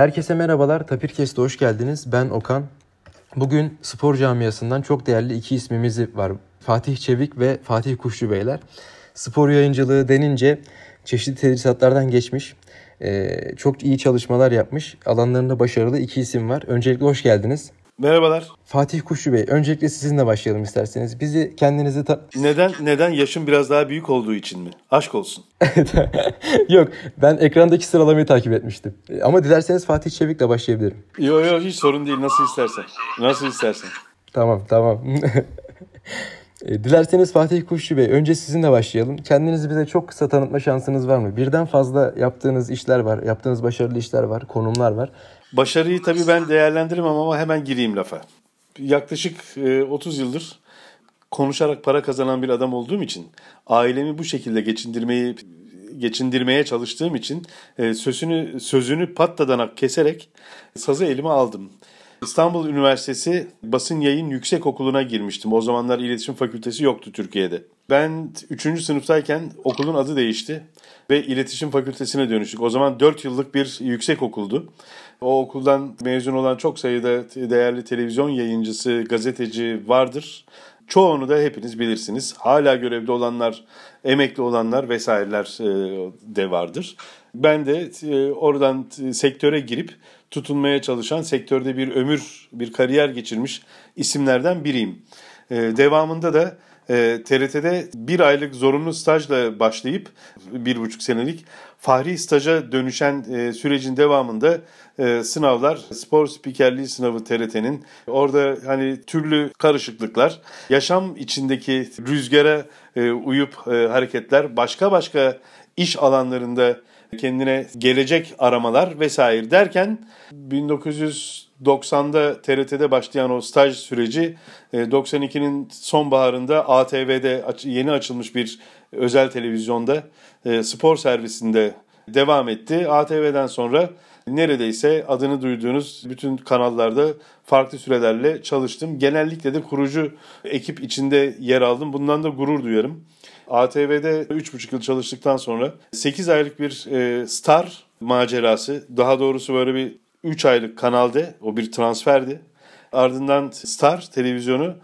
Herkese merhabalar. Tapirkes'te hoş geldiniz. Ben Okan. Bugün spor camiasından çok değerli iki ismimiz var. Fatih Çevik ve Fatih Kuşçu Beyler. Spor yayıncılığı denince çeşitli tedrisatlardan geçmiş. Çok iyi çalışmalar yapmış. Alanlarında başarılı iki isim var. Öncelikle hoş geldiniz. Merhabalar. Fatih Kuşçu Bey, öncelikle sizinle başlayalım isterseniz. Bizi kendinizi... Ta- neden neden yaşım biraz daha büyük olduğu için mi? Aşk olsun. yok, ben ekrandaki sıralamayı takip etmiştim. Ama dilerseniz Fatih Çevik'le başlayabilirim. Yok yok hiç sorun değil. Nasıl istersen. Nasıl istersen. Tamam, tamam. E, dilerseniz Fatih Kuşçu Bey, önce sizinle başlayalım. Kendinizi bize çok kısa tanıtma şansınız var mı? Birden fazla yaptığınız işler var, yaptığınız başarılı işler var, konumlar var. Başarıyı tabii ben değerlendirmem ama hemen gireyim lafa. Yaklaşık 30 e, yıldır konuşarak para kazanan bir adam olduğum için ailemi bu şekilde geçindirmeyi geçindirmeye çalıştığım için e, sözünü sözünü patladanak keserek sazı elime aldım. İstanbul Üniversitesi Basın Yayın Yüksek Okulu'na girmiştim. O zamanlar iletişim fakültesi yoktu Türkiye'de. Ben 3. sınıftayken okulun adı değişti ve iletişim fakültesine dönüştük. O zaman 4 yıllık bir yüksek okuldu. O okuldan mezun olan çok sayıda değerli televizyon yayıncısı, gazeteci vardır. Çoğunu da hepiniz bilirsiniz. Hala görevde olanlar, emekli olanlar vesaireler e, de vardır. Ben de e, oradan sektöre girip tutunmaya çalışan, sektörde bir ömür, bir kariyer geçirmiş isimlerden biriyim. E, devamında da TRT'de bir aylık zorunlu stajla başlayıp bir buçuk senelik fahri staja dönüşen sürecin devamında sınavlar, spor spikerliği sınavı TRT'nin orada hani türlü karışıklıklar, yaşam içindeki rüzgara uyup hareketler, başka başka iş alanlarında kendine gelecek aramalar vesaire derken 1990'da TRT'de başlayan o staj süreci 92'nin sonbaharında ATV'de yeni açılmış bir özel televizyonda spor servisinde devam etti. ATV'den sonra neredeyse adını duyduğunuz bütün kanallarda farklı sürelerle çalıştım. Genellikle de kurucu ekip içinde yer aldım. Bundan da gurur duyarım. ATV'de 3,5 yıl çalıştıktan sonra 8 aylık bir e, star macerası, daha doğrusu böyle bir 3 aylık kanalda, o bir transferdi. Ardından Star televizyonu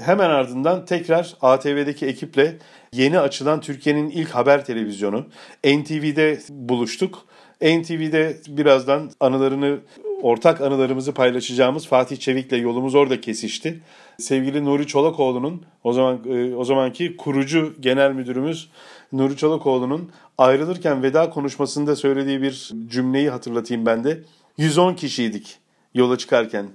hemen ardından tekrar ATV'deki ekiple yeni açılan Türkiye'nin ilk haber televizyonu NTV'de buluştuk. NTV'de birazdan anılarını ortak anılarımızı paylaşacağımız Fatih Çevik'le yolumuz orada kesişti. Sevgili Nuri Çolakoğlu'nun o zaman e, o zamanki kurucu genel müdürümüz Nuri Çolakoğlu'nun ayrılırken veda konuşmasında söylediği bir cümleyi hatırlatayım ben de. 110 kişiydik yola çıkarken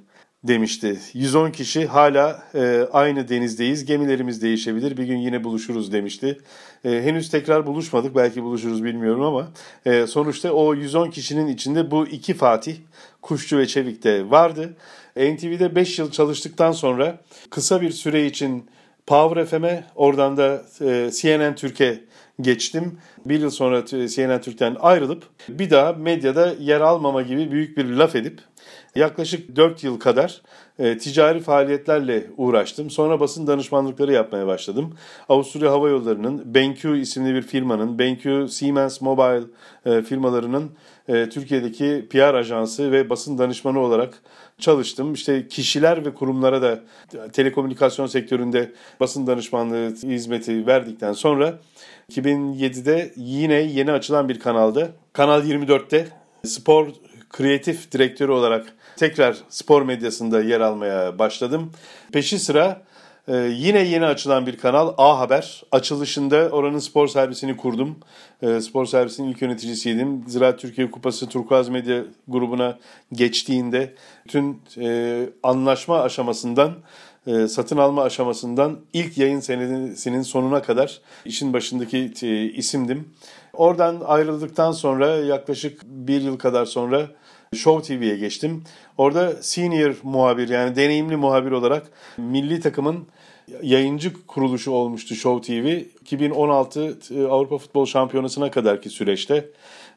demişti. 110 kişi hala e, aynı denizdeyiz. Gemilerimiz değişebilir. Bir gün yine buluşuruz demişti. E, henüz tekrar buluşmadık. Belki buluşuruz bilmiyorum ama e, sonuçta o 110 kişinin içinde bu iki Fatih, Kuşçu ve Çevik de vardı. NTV'de 5 yıl çalıştıktan sonra kısa bir süre için Power FM'e oradan da e, CNN Türkiye geçtim. Bir yıl sonra CNN Türk'ten ayrılıp bir daha medyada yer almama gibi büyük bir laf edip yaklaşık 4 yıl kadar e, ticari faaliyetlerle uğraştım. Sonra basın danışmanlıkları yapmaya başladım. Avusturya Hava Yolları'nın BenQ isimli bir firmanın, BenQ Siemens Mobile e, firmalarının e, Türkiye'deki PR ajansı ve basın danışmanı olarak çalıştım. İşte kişiler ve kurumlara da telekomünikasyon sektöründe basın danışmanlığı hizmeti verdikten sonra 2007'de yine yeni açılan bir kanalda Kanal 24'te spor kreatif direktörü olarak tekrar spor medyasında yer almaya başladım. Peşi sıra e, yine yeni açılan bir kanal A Haber. Açılışında oranın spor servisini kurdum. E, spor servisinin ilk yöneticisiydim. Ziraat Türkiye Kupası Turkuaz Medya grubuna geçtiğinde bütün e, anlaşma aşamasından e, satın alma aşamasından ilk yayın senesinin sonuna kadar işin başındaki e, isimdim. Oradan ayrıldıktan sonra yaklaşık bir yıl kadar sonra Show TV'ye geçtim. Orada senior muhabir yani deneyimli muhabir olarak milli takımın yayıncı kuruluşu olmuştu Show TV. 2016 e, Avrupa Futbol Şampiyonası'na kadarki süreçte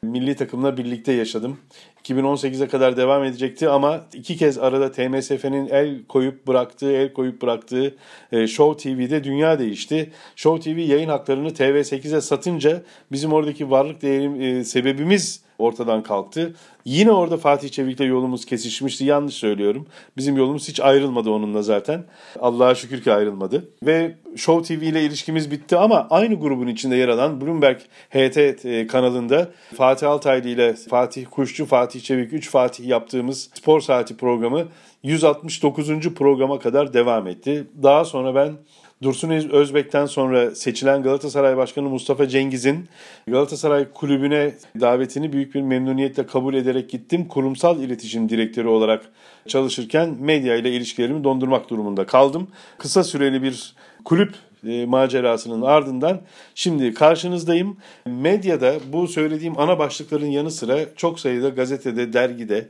milli takımla birlikte yaşadım. 2018'e kadar devam edecekti ama iki kez arada TMSF'nin el koyup bıraktığı, el koyup bıraktığı e, Show TV'de dünya değişti. Show TV yayın haklarını TV8'e satınca bizim oradaki varlık değerim e, sebebimiz ortadan kalktı. Yine orada Fatih Çevik'le yolumuz kesişmişti. Yanlış söylüyorum. Bizim yolumuz hiç ayrılmadı onunla zaten. Allah'a şükür ki ayrılmadı. Ve Show TV ile ilişkimiz bitti ama aynı grubun içinde yer alan Bloomberg HT e, kanalında Fatih Altaylı ile Fatih Kuşçu, Fatih Çevik 3 Fatih yaptığımız spor saati programı 169. programa kadar devam etti. Daha sonra ben Dursun Özbek'ten sonra seçilen Galatasaray Başkanı Mustafa Cengiz'in Galatasaray Kulübü'ne davetini büyük bir memnuniyetle kabul ederek gittim. Kurumsal iletişim direktörü olarak çalışırken medya ile ilişkilerimi dondurmak durumunda kaldım. Kısa süreli bir kulüp e, macerasının ardından şimdi karşınızdayım. Medyada bu söylediğim ana başlıkların yanı sıra çok sayıda gazetede, dergide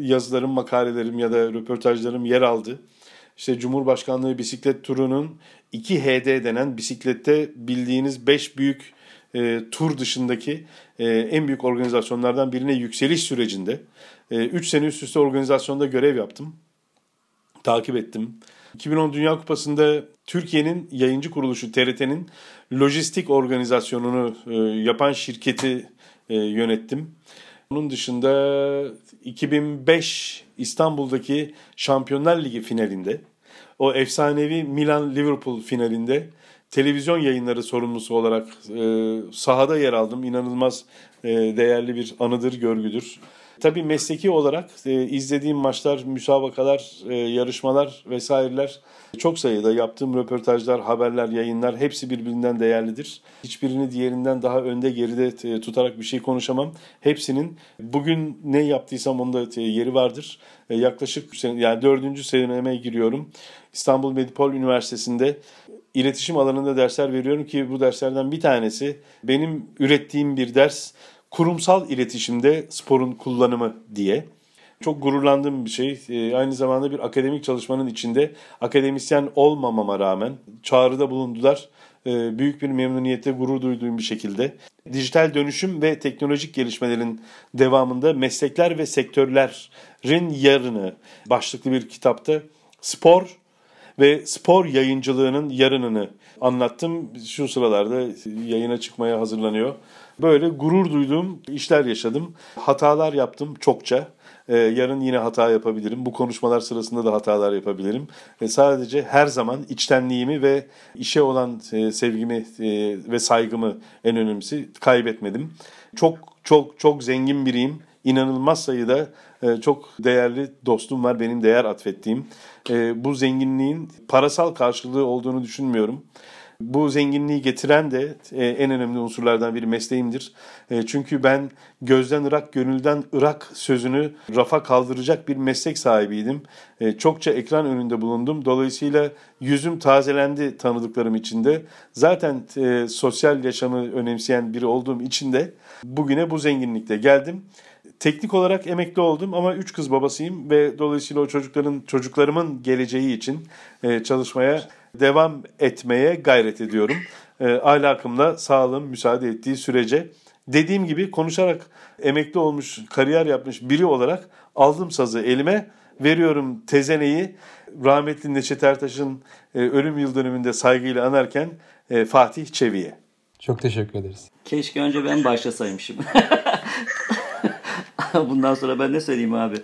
yazılarım, makalelerim ya da röportajlarım yer aldı. İşte Cumhurbaşkanlığı bisiklet turunun 2HD denen bisiklette bildiğiniz 5 büyük e, tur dışındaki e, en büyük organizasyonlardan birine yükseliş sürecinde 3 e, sene üst üste organizasyonda görev yaptım. Takip ettim. 2010 Dünya Kupası'nda Türkiye'nin yayıncı kuruluşu TRT'nin lojistik organizasyonunu e, yapan şirketi e, yönettim. Onun dışında 2005 İstanbul'daki Şampiyonlar Ligi finalinde o efsanevi Milan-Liverpool finalinde televizyon yayınları sorumlusu olarak e, sahada yer aldım. İnanılmaz e, değerli bir anıdır, görgüdür. Tabii mesleki olarak e, izlediğim maçlar, müsabakalar, e, yarışmalar vesaireler çok sayıda yaptığım röportajlar, haberler, yayınlar hepsi birbirinden değerlidir. Hiçbirini diğerinden daha önde geride e, tutarak bir şey konuşamam. Hepsinin bugün ne yaptıysam onda e, yeri vardır. E, yaklaşık yani dördüncü seneme giriyorum. İstanbul Medipol Üniversitesi'nde iletişim alanında dersler veriyorum ki bu derslerden bir tanesi benim ürettiğim bir ders kurumsal iletişimde sporun kullanımı diye. Çok gururlandığım bir şey. E, aynı zamanda bir akademik çalışmanın içinde akademisyen olmamama rağmen çağrıda bulundular. E, büyük bir memnuniyette gurur duyduğum bir şekilde. Dijital dönüşüm ve teknolojik gelişmelerin devamında meslekler ve sektörlerin yarını başlıklı bir kitapta spor ve spor yayıncılığının yarınını anlattım. Şu sıralarda yayına çıkmaya hazırlanıyor. Böyle gurur duyduğum işler yaşadım. Hatalar yaptım çokça. Ee, yarın yine hata yapabilirim. Bu konuşmalar sırasında da hatalar yapabilirim. Ee, sadece her zaman içtenliğimi ve işe olan e, sevgimi e, ve saygımı en önemlisi kaybetmedim. Çok çok çok zengin biriyim. İnanılmaz sayıda e, çok değerli dostum var benim değer atfettiğim. E, bu zenginliğin parasal karşılığı olduğunu düşünmüyorum. Bu zenginliği getiren de e, en önemli unsurlardan biri mesleğimdir. E, çünkü ben gözden ırak, gönülden ırak sözünü rafa kaldıracak bir meslek sahibiydim. E, çokça ekran önünde bulundum. Dolayısıyla yüzüm tazelendi tanıdıklarım içinde. Zaten sosyal yaşamı önemseyen biri olduğum için de bugüne bu zenginlikte geldim teknik olarak emekli oldum ama üç kız babasıyım ve dolayısıyla o çocukların çocuklarımın geleceği için çalışmaya devam etmeye gayret ediyorum. E, ahlakımla sağlığım müsaade ettiği sürece. Dediğim gibi konuşarak emekli olmuş, kariyer yapmış biri olarak aldım sazı elime, veriyorum tezeneyi. Rahmetli Neşet Ertaş'ın e, ölüm yıl dönümünde saygıyla anarken e, Fatih Çevi'ye. Çok teşekkür ederiz. Keşke önce ben başlasaymışım. Bundan sonra ben ne söyleyeyim abi?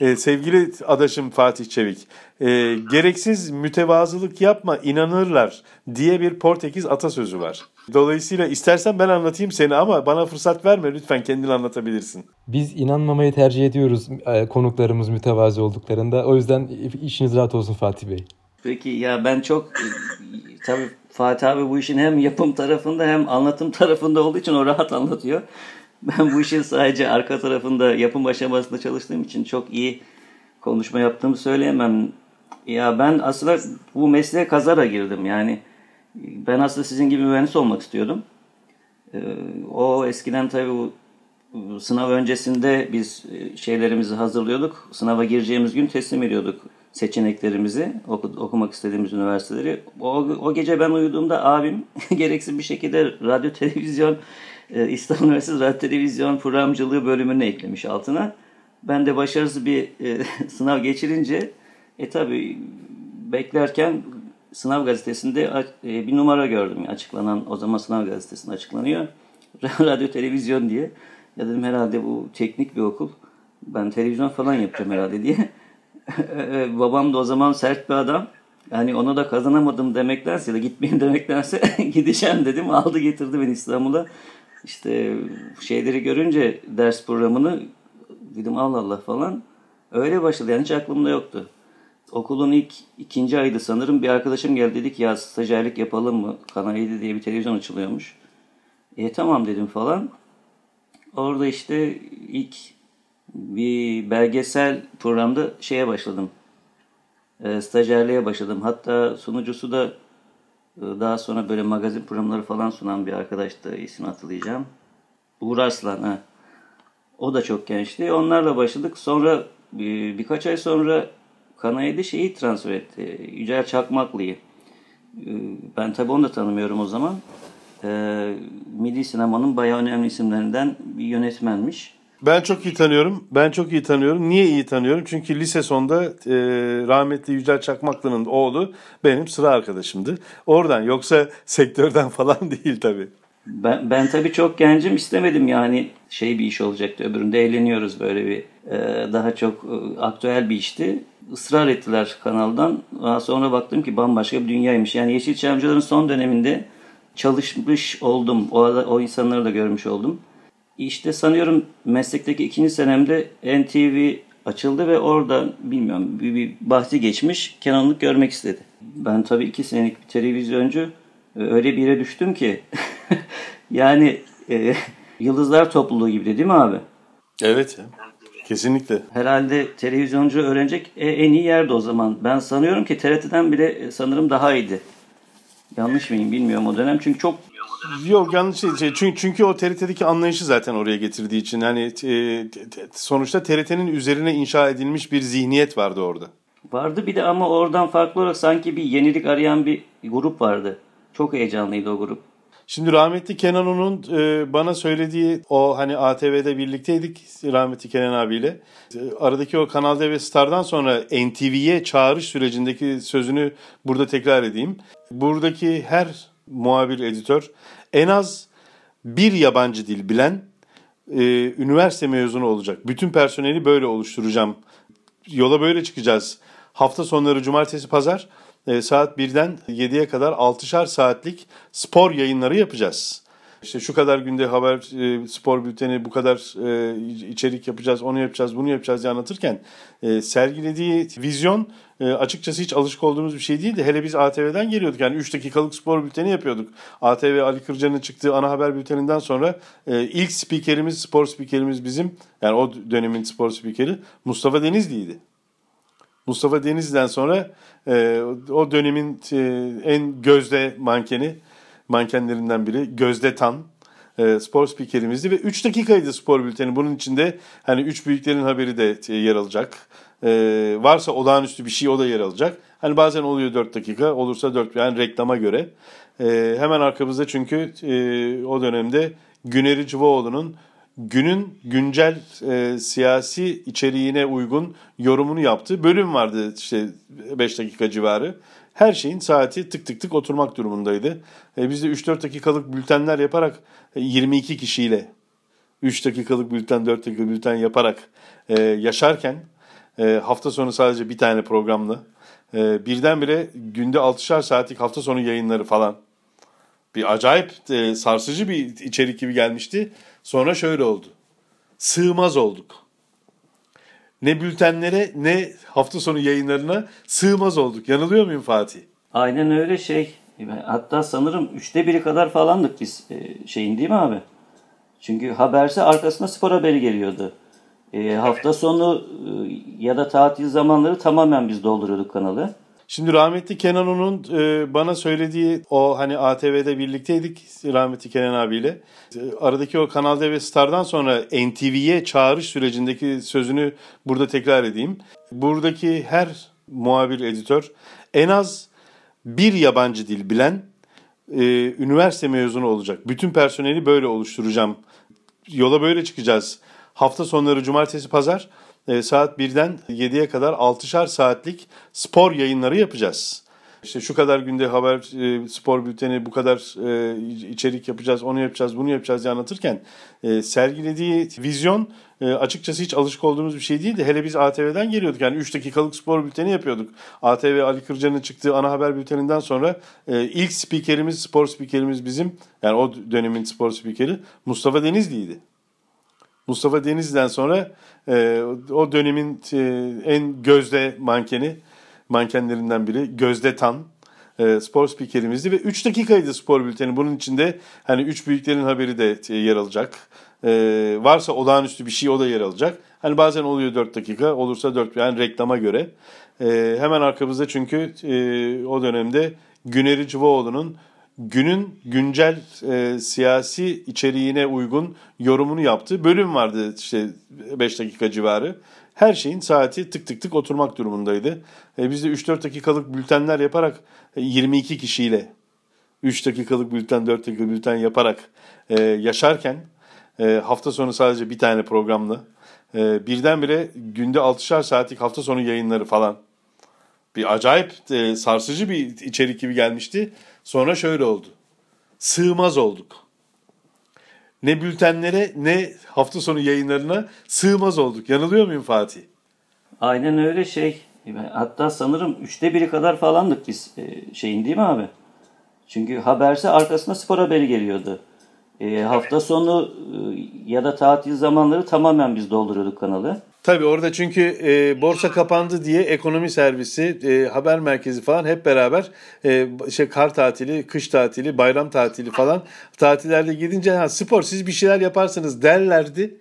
Ee, sevgili adaşım Fatih Çevik, e, gereksiz mütevazılık yapma inanırlar diye bir Portekiz atasözü var. Dolayısıyla istersen ben anlatayım seni ama bana fırsat verme lütfen kendin anlatabilirsin. Biz inanmamayı tercih ediyoruz e, konuklarımız mütevazi olduklarında. O yüzden işiniz rahat olsun Fatih Bey. Peki ya ben çok e, tabii Fatih abi bu işin hem yapım tarafında hem anlatım tarafında olduğu için o rahat anlatıyor. Ben bu işin sadece arka tarafında yapım aşamasında çalıştığım için çok iyi konuşma yaptığımı söyleyemem. Ya ben aslında bu mesleğe kazara girdim. Yani ben aslında sizin gibi mühendis olmak istiyordum. Ee, o eskiden tabii bu sınav öncesinde biz e, şeylerimizi hazırlıyorduk. Sınava gireceğimiz gün teslim ediyorduk seçeneklerimizi, oku, okumak istediğimiz üniversiteleri. O, o gece ben uyuduğumda abim gereksiz bir şekilde radyo, televizyon, e, İstanbul Üniversitesi Radyo Televizyon Programcılığı bölümünü eklemiş altına. Ben de başarısız bir e, sınav geçirince e tabi beklerken sınav gazetesinde e, bir numara gördüm açıklanan o zaman sınav gazetesinde açıklanıyor. Radyo televizyon diye. Ya dedim herhalde bu teknik bir okul. Ben televizyon falan yapacağım herhalde diye. Babam da o zaman sert bir adam. Yani ona da kazanamadım demektense ya da gitmeyeyim demektense gideceğim dedim. Aldı getirdi beni İstanbul'a. İşte şeyleri görünce ders programını dedim Allah Allah falan. Öyle başladı yani hiç aklımda yoktu. Okulun ilk ikinci ayıydı sanırım. Bir arkadaşım geldi dedik ya stajyerlik yapalım mı? Kanal 7 diye bir televizyon açılıyormuş. E tamam dedim falan. Orada işte ilk bir belgesel programda şeye başladım. E, stajyerliğe başladım. Hatta sunucusu da e, daha sonra böyle magazin programları falan sunan bir arkadaştı. İsmi hatırlayacağım. Uğur Arslan. Ha. O da çok gençti. Onlarla başladık. Sonra bir, birkaç ay sonra Kanay'da şeyi transfer etti. Yücel Çakmaklı'yı. E, ben tabii onu da tanımıyorum o zaman. E, Milli Sinema'nın bayağı önemli isimlerinden bir yönetmenmiş. Ben çok iyi tanıyorum. Ben çok iyi tanıyorum. Niye iyi tanıyorum? Çünkü lise sonda e, rahmetli Yücel Çakmaklı'nın oğlu benim sıra arkadaşımdı. Oradan yoksa sektörden falan değil tabii. Ben, ben tabii çok gencim istemedim yani şey bir iş olacaktı. Öbüründe eğleniyoruz böyle bir e, daha çok e, aktüel bir işti. Israr ettiler kanaldan. Daha sonra baktım ki bambaşka bir dünyaymış. Yani Yeşilçamcıların son döneminde çalışmış oldum. O, o insanları da görmüş oldum. İşte sanıyorum meslekteki ikinci senemde NTV açıldı ve orada bilmiyorum bir, bir bahsi geçmiş Kenan'lık görmek istedi. Ben tabii iki senelik bir televizyoncu e, öyle bir yere düştüm ki yani e, yıldızlar topluluğu gibi değil mi abi? Evet ya. Kesinlikle. Herhalde televizyoncu öğrenecek e, en iyi yerde o zaman. Ben sanıyorum ki TRT'den bile e, sanırım daha iyiydi. Yanlış mıyım bilmiyorum o dönem. Çünkü çok Yok yanlış şey. Çünkü, çünkü o TRT'deki anlayışı zaten oraya getirdiği için. Yani e, sonuçta TRT'nin üzerine inşa edilmiş bir zihniyet vardı orada. Vardı bir de ama oradan farklı olarak sanki bir yenilik arayan bir grup vardı. Çok heyecanlıydı o grup. Şimdi rahmetli Kenan onun e, bana söylediği o hani ATV'de birlikteydik rahmetli Kenan abiyle. E, aradaki o Kanal D ve Star'dan sonra NTV'ye çağrış sürecindeki sözünü burada tekrar edeyim. Buradaki her muhabir, editör en az bir yabancı dil bilen e, üniversite mezunu olacak. Bütün personeli böyle oluşturacağım. Yola böyle çıkacağız. Hafta sonları cumartesi pazar e, saat 1'den 7'ye kadar 6'şar saatlik spor yayınları yapacağız. İşte şu kadar günde haber e, spor bülteni bu kadar e, içerik yapacağız, onu yapacağız, bunu yapacağız diye anlatırken e, sergilediği vizyon açıkçası hiç alışık olduğumuz bir şey değildi. Hele biz ATV'den geliyorduk. Yani 3 dakikalık spor bülteni yapıyorduk. ATV Ali Kırca'nın çıktığı ana haber bülteninden sonra ilk spikerimiz, spor spikerimiz bizim. Yani o dönemin spor spikeri Mustafa Denizli'ydi. Mustafa Denizli'den sonra o dönemin en gözde mankeni, mankenlerinden biri Gözde Tan e, spor spikerimizdi ve 3 dakikaydı spor bülteni. Bunun içinde hani 3 büyüklerin haberi de e, yer alacak. E, varsa olağanüstü bir şey o da yer alacak. Hani bazen oluyor 4 dakika, olursa 4 yani reklama göre. E, hemen arkamızda çünkü o dönemde Güneri Cıvaoğlu'nun günün güncel e, siyasi içeriğine uygun yorumunu yaptığı bölüm vardı işte 5 dakika civarı. Her şeyin saati tık tık tık oturmak durumundaydı. E, biz de 3-4 dakikalık bültenler yaparak e, 22 kişiyle 3 dakikalık bülten 4 dakika bülten yaparak e, yaşarken e, hafta sonu sadece bir tane programla e, birdenbire günde 6'şar saatlik hafta sonu yayınları falan bir acayip e, sarsıcı bir içerik gibi gelmişti. Sonra şöyle oldu. Sığmaz olduk. Ne bültenlere ne hafta sonu yayınlarına sığmaz olduk. Yanılıyor muyum Fatih? Aynen öyle şey. Hatta sanırım üçte biri kadar falandık biz e, şeyin değil mi abi? Çünkü haberse arkasında spor haberi geliyordu. E, hafta sonu e, ya da tatil zamanları tamamen biz dolduruyorduk kanalı. Şimdi rahmetli Kenan onun e, bana söylediği o hani ATV'de birlikteydik rahmetli Kenan abiyle. E, aradaki o Kanal D ve Star'dan sonra NTV'ye çağrış sürecindeki sözünü burada tekrar edeyim. Buradaki her muhabir, editör en az bir yabancı dil bilen e, üniversite mezunu olacak. Bütün personeli böyle oluşturacağım. Yola böyle çıkacağız. Hafta sonları cumartesi pazar e, saat 1'den 7'ye kadar 6'şar saatlik spor yayınları yapacağız. işte şu kadar günde haber e, spor bülteni bu kadar e, içerik yapacağız, onu yapacağız, bunu yapacağız diye anlatırken e, sergilediği vizyon açıkçası hiç alışık olduğumuz bir şey değildi. Hele biz ATV'den geliyorduk. Yani 3 dakikalık spor bülteni yapıyorduk. ATV Ali Kırca'nın çıktığı ana haber bülteninden sonra ilk spikerimiz, spor spikerimiz bizim. Yani o dönemin spor spikeri Mustafa Denizli'ydi. Mustafa Denizli'den sonra e, o dönemin e, en gözde mankeni, mankenlerinden biri Gözde Tan e, spor spikerimizdi ve 3 dakikaydı spor bülteni. Bunun içinde hani 3 büyüklerin haberi de e, yer alacak. E, varsa olağanüstü bir şey o da yer alacak. Hani bazen oluyor 4 dakika, olursa 4 yani reklama göre. Hemen arkamızda çünkü o dönemde Güneri Cıvaoğlu'nun günün güncel e, siyasi içeriğine uygun yorumunu yaptığı bölüm vardı işte 5 dakika civarı. Her şeyin saati tık tık tık oturmak durumundaydı. E, biz de 3-4 dakikalık bültenler yaparak e, 22 kişiyle 3 dakikalık bülten 4 dakika bülten yaparak e, yaşarken e, hafta sonu sadece bir tane programla e, birdenbire günde 6'şar saatlik hafta sonu yayınları falan bir acayip e, sarsıcı bir içerik gibi gelmişti. Sonra şöyle oldu. Sığmaz olduk. Ne bültenlere ne hafta sonu yayınlarına sığmaz olduk. Yanılıyor muyum Fatih? Aynen öyle şey. Hatta sanırım üçte biri kadar falandık biz e, şeyin değil mi abi? Çünkü haberse arkasında spor haberi geliyordu. E, hafta sonu e, ya da tatil zamanları tamamen biz dolduruyorduk kanalı. Tabii orada çünkü e, borsa kapandı diye ekonomi servisi, e, haber merkezi falan hep beraber e, şey kar tatili, kış tatili, bayram tatili falan tatillerde gidince ha, spor siz bir şeyler yaparsınız derlerdi.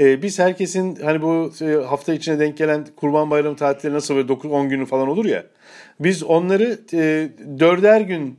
E, biz herkesin hani bu e, hafta içine denk gelen kurban bayramı tatilleri nasıl böyle 9-10 günü falan olur ya. Biz onları e, dörder gün,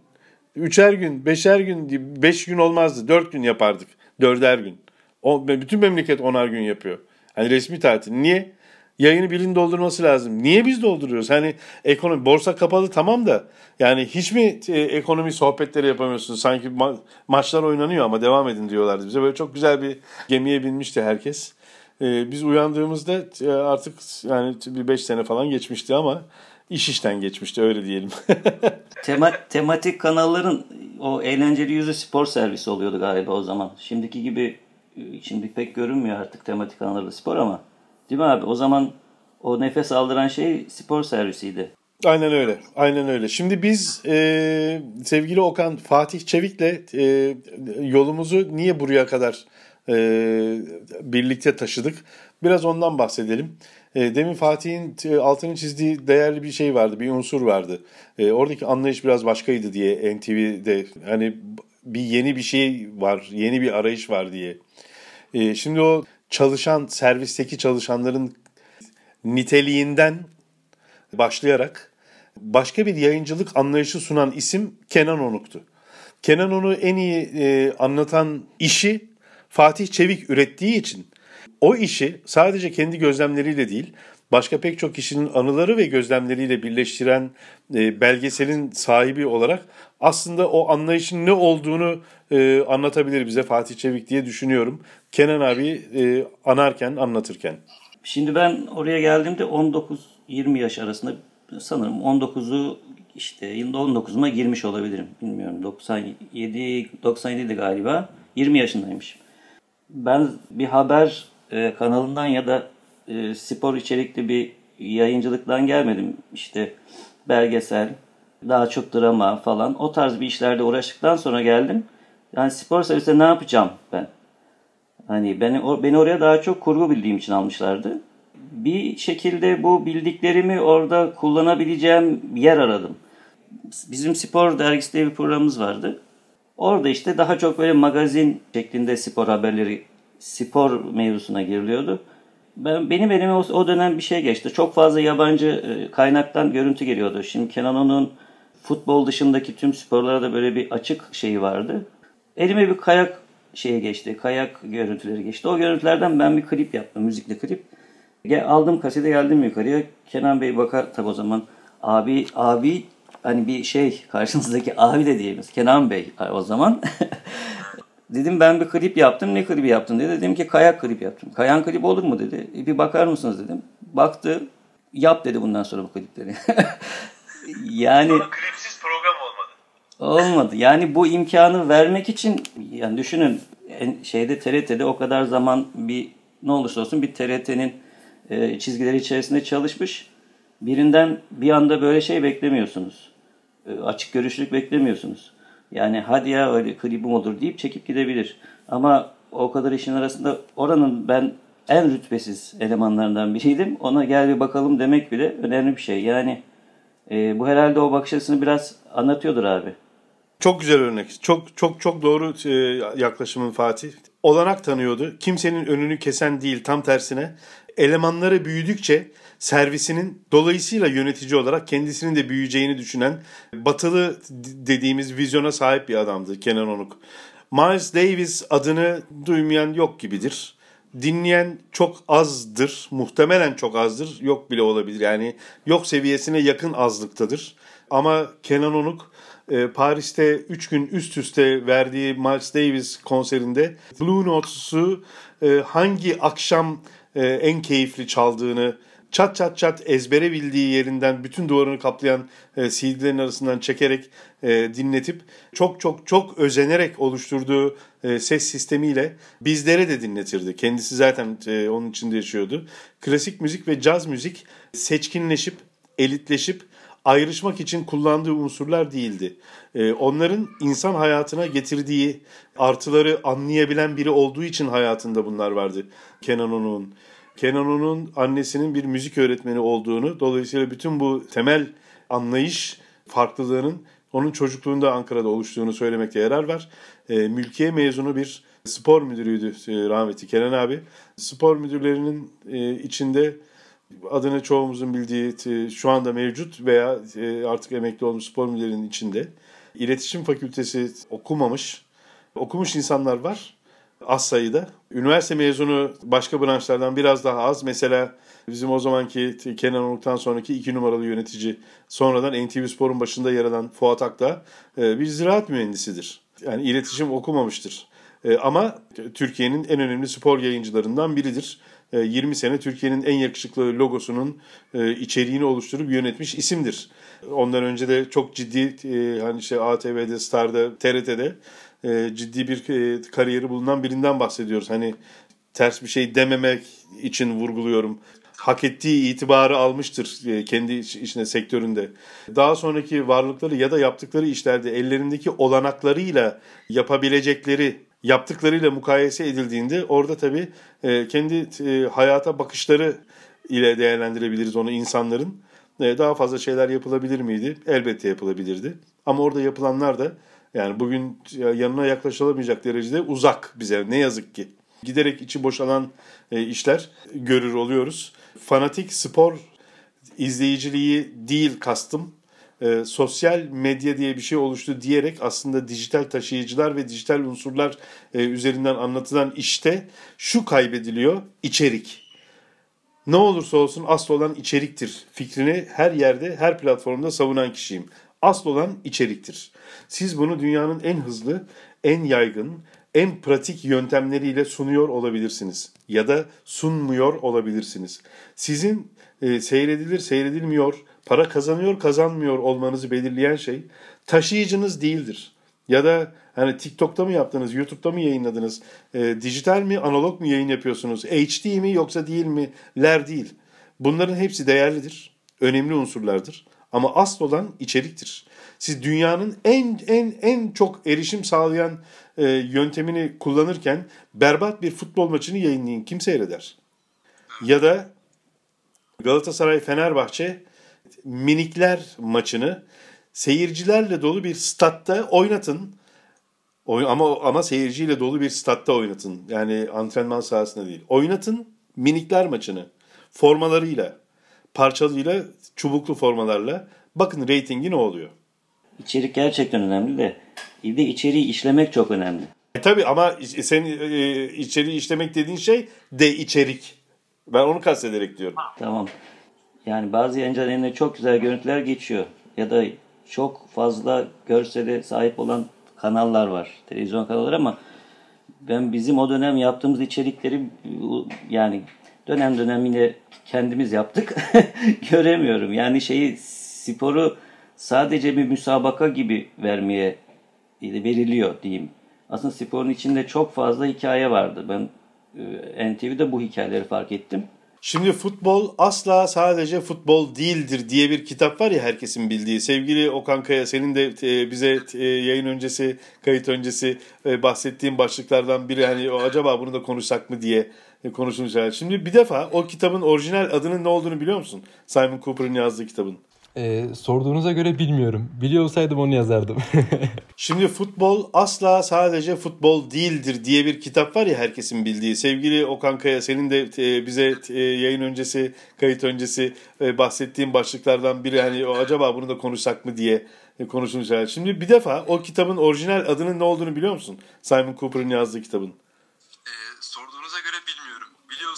üçer gün, beşer gün, beş gün olmazdı. Dört gün yapardık. Dörder gün. O, bütün memleket onar gün yapıyor. Hani resmi tatil. Niye? Yayını birinin doldurması lazım. Niye biz dolduruyoruz? Hani ekonomi, borsa kapalı tamam da yani hiç mi e, ekonomi sohbetleri yapamıyorsunuz? Sanki ma- maçlar oynanıyor ama devam edin diyorlardı bize. Böyle çok güzel bir gemiye binmişti herkes. Ee, biz uyandığımızda e, artık yani bir beş sene falan geçmişti ama iş işten geçmişti öyle diyelim. Tema, tematik kanalların o eğlenceli yüzü spor servisi oluyordu galiba o zaman. Şimdiki gibi şimdi pek görünmüyor artık tematik kanallarda spor ama değil mi abi? O zaman o nefes aldıran şey spor servisiydi. Aynen öyle. Aynen öyle. Şimdi biz e, sevgili Okan Fatih Çevik'le e, yolumuzu niye buraya kadar e, birlikte taşıdık? Biraz ondan bahsedelim. E, demin Fatih'in e, altını çizdiği değerli bir şey vardı, bir unsur vardı. E, oradaki anlayış biraz başkaydı diye NTV'de hani bir yeni bir şey var, yeni bir arayış var diye. E, şimdi o çalışan, servisteki çalışanların niteliğinden başlayarak başka bir yayıncılık anlayışı sunan isim Kenan Onuk'tu. Kenan Onuk'u en iyi e, anlatan işi Fatih Çevik ürettiği için o işi sadece kendi gözlemleriyle değil, başka pek çok kişinin anıları ve gözlemleriyle birleştiren e, belgeselin sahibi olarak aslında o anlayışın ne olduğunu e, anlatabilir bize Fatih Çevik diye düşünüyorum. Kenan abi e, anarken, anlatırken. Şimdi ben oraya geldiğimde 19-20 yaş arasında sanırım 19'u işte yılda 19'uma girmiş olabilirim. Bilmiyorum 97 97'di galiba. 20 yaşındaymışım. Ben bir haber e, kanalından ya da e, spor içerikli bir yayıncılıktan gelmedim. İşte belgesel, daha çok drama falan o tarz bir işlerde uğraştıktan sonra geldim. Yani spor servisinde ne yapacağım ben? Hani beni, beni oraya daha çok kurgu bildiğim için almışlardı. Bir şekilde bu bildiklerimi orada kullanabileceğim yer aradım. Bizim spor dergisi diye bir programımız vardı. Orada işte daha çok böyle magazin şeklinde spor haberleri, spor mevzusuna giriliyordu. Ben, benim elime o, o dönem bir şey geçti. Çok fazla yabancı e, kaynaktan görüntü geliyordu. Şimdi Kenan'ın futbol dışındaki tüm sporlara da böyle bir açık şeyi vardı. Elime bir kayak şeye geçti. Kayak görüntüleri geçti. O görüntülerden ben bir klip yaptım. Müzikli klip. Gel, aldım kasete geldim yukarıya. Kenan Bey bakar tabi o zaman. Abi, abi hani bir şey karşınızdaki abi de diyemeyiz. Kenan Bey o zaman. Dedim ben bir klip yaptım. Ne klibi yaptın dedi. Dedim ki kayak klip yaptım. Kayan klip olur mu dedi. E, bir bakar mısınız dedim. Baktı. Yap dedi bundan sonra bu klipleri. yani Olmadı. Yani bu imkanı vermek için yani düşünün şeyde TRT'de o kadar zaman bir ne olursa olsun bir TRT'nin e, çizgileri içerisinde çalışmış. Birinden bir anda böyle şey beklemiyorsunuz. E, açık görüşlülük beklemiyorsunuz. Yani hadi ya öyle klibim olur deyip çekip gidebilir. Ama o kadar işin arasında oranın ben en rütbesiz elemanlarından biriydim. Ona gel bir bakalım demek bile önemli bir şey. Yani e, bu herhalde o bakış açısını biraz anlatıyordur abi. Çok güzel örnek. Çok çok çok doğru e, yaklaşımın Fatih. Olanak tanıyordu. Kimsenin önünü kesen değil tam tersine. Elemanları büyüdükçe servisinin dolayısıyla yönetici olarak kendisinin de büyüyeceğini düşünen batılı dediğimiz vizyona sahip bir adamdı Kenan Onuk. Miles Davis adını duymayan yok gibidir. Dinleyen çok azdır. Muhtemelen çok azdır. Yok bile olabilir. Yani yok seviyesine yakın azlıktadır. Ama Kenan Onuk e, Paris'te 3 gün üst üste verdiği Miles Davis konserinde Blue Notes'u e, hangi akşam e, en keyifli çaldığını çat çat çat ezbere bildiği yerinden bütün duvarını kaplayan e, CD'lerin arasından çekerek e, dinletip çok çok çok özenerek oluşturduğu e, ses sistemiyle bizlere de dinletirdi. Kendisi zaten e, onun içinde yaşıyordu. Klasik müzik ve caz müzik seçkinleşip, elitleşip ayrışmak için kullandığı unsurlar değildi. E, onların insan hayatına getirdiği artıları anlayabilen biri olduğu için hayatında bunlar vardı Kenan Onuk'un. Kenan Onuk'un annesinin bir müzik öğretmeni olduğunu, dolayısıyla bütün bu temel anlayış farklılığının onun çocukluğunda Ankara'da oluştuğunu söylemekte yarar var. E, mülkiye mezunu bir spor müdürüydü e, rahmetli Kenan abi. Spor müdürlerinin e, içinde adını çoğumuzun bildiği e, şu anda mevcut veya e, artık emekli olmuş spor müdürlerinin içinde. İletişim fakültesi okumamış, okumuş insanlar var az sayıda. Üniversite mezunu başka branşlardan biraz daha az. Mesela bizim o zamanki Kenan Onuk'tan sonraki iki numaralı yönetici sonradan NTV Spor'un başında yer alan Fuat Akta e, bir ziraat mühendisidir. Yani iletişim okumamıştır. E, ama Türkiye'nin en önemli spor yayıncılarından biridir. 20 e, sene Türkiye'nin en yakışıklı logosunun içeriğini oluşturup yönetmiş isimdir. Ondan önce de çok ciddi hani işte ATV'de, Star'da, TRT'de e, ciddi bir e, kariyeri bulunan birinden bahsediyoruz. Hani ters bir şey dememek için vurguluyorum. Hak ettiği itibarı almıştır e, kendi işine sektöründe. Daha sonraki varlıkları ya da yaptıkları işlerde ellerindeki olanaklarıyla yapabilecekleri yaptıklarıyla mukayese edildiğinde orada tabii kendi hayata bakışları ile değerlendirebiliriz onu insanların. Daha fazla şeyler yapılabilir miydi? Elbette yapılabilirdi. Ama orada yapılanlar da yani bugün yanına yaklaşılamayacak derecede uzak bize ne yazık ki. Giderek içi boşalan e, işler görür oluyoruz. Fanatik spor izleyiciliği değil kastım. E, sosyal medya diye bir şey oluştu diyerek aslında dijital taşıyıcılar ve dijital unsurlar e, üzerinden anlatılan işte şu kaybediliyor içerik. Ne olursa olsun asıl olan içeriktir fikrini her yerde her platformda savunan kişiyim. Asıl olan içeriktir. Siz bunu dünyanın en hızlı, en yaygın, en pratik yöntemleriyle sunuyor olabilirsiniz ya da sunmuyor olabilirsiniz. Sizin e, seyredilir, seyredilmiyor, para kazanıyor, kazanmıyor olmanızı belirleyen şey taşıyıcınız değildir. Ya da hani TikTok'ta mı yaptınız, YouTube'da mı yayınladınız, e, dijital mi, analog mu yayın yapıyorsunuz, HD mi yoksa değil mi, ler değil. Bunların hepsi değerlidir, önemli unsurlardır. Ama asıl olan içeriktir. Siz dünyanın en en en çok erişim sağlayan e, yöntemini kullanırken berbat bir futbol maçını yayınlayın. Kim seyreder? Ya da Galatasaray Fenerbahçe minikler maçını seyircilerle dolu bir statta oynatın. Ama ama seyirciyle dolu bir statta oynatın. Yani antrenman sahasında değil. Oynatın minikler maçını formalarıyla, parçalıyla, çubuklu formalarla. Bakın reytingi ne oluyor? İçerik gerçekten önemli de bir de içeriği işlemek çok önemli. E, tabii ama sen e, içeriği işlemek dediğin şey de içerik. Ben onu kastederek diyorum. Tamam. Yani bazı yayıncıların eline çok güzel görüntüler geçiyor. Ya da çok fazla görsele sahip olan kanallar var. Televizyon kanalları ama ben bizim o dönem yaptığımız içerikleri yani dönem dönem yine kendimiz yaptık. Göremiyorum. Yani şeyi sporu sadece bir müsabaka gibi vermeye veriliyor diyeyim. Aslında sporun içinde çok fazla hikaye vardı. Ben e, NTV'de bu hikayeleri fark ettim. Şimdi futbol asla sadece futbol değildir diye bir kitap var ya herkesin bildiği. Sevgili Okan Kaya senin de e, bize e, yayın öncesi, kayıt öncesi bahsettiğin başlıklardan biri hani acaba bunu da konuşsak mı diye konuşulmuş. Şimdi bir defa o kitabın orijinal adının ne olduğunu biliyor musun? Simon Cooper'ın yazdığı kitabın. Ee, sorduğunuza göre bilmiyorum. Biliyor olsaydım onu yazardım. Şimdi futbol asla sadece futbol değildir diye bir kitap var ya herkesin bildiği. Sevgili Okan Kaya senin de e, bize e, yayın öncesi, kayıt öncesi e, bahsettiğin başlıklardan biri hani acaba bunu da konuşsak mı diye konuşulmuş. Şimdi bir defa o kitabın orijinal adının ne olduğunu biliyor musun? Simon Cooper'ın yazdığı kitabın. Ee, sorduğunuza göre bilmiyorum. Biliyor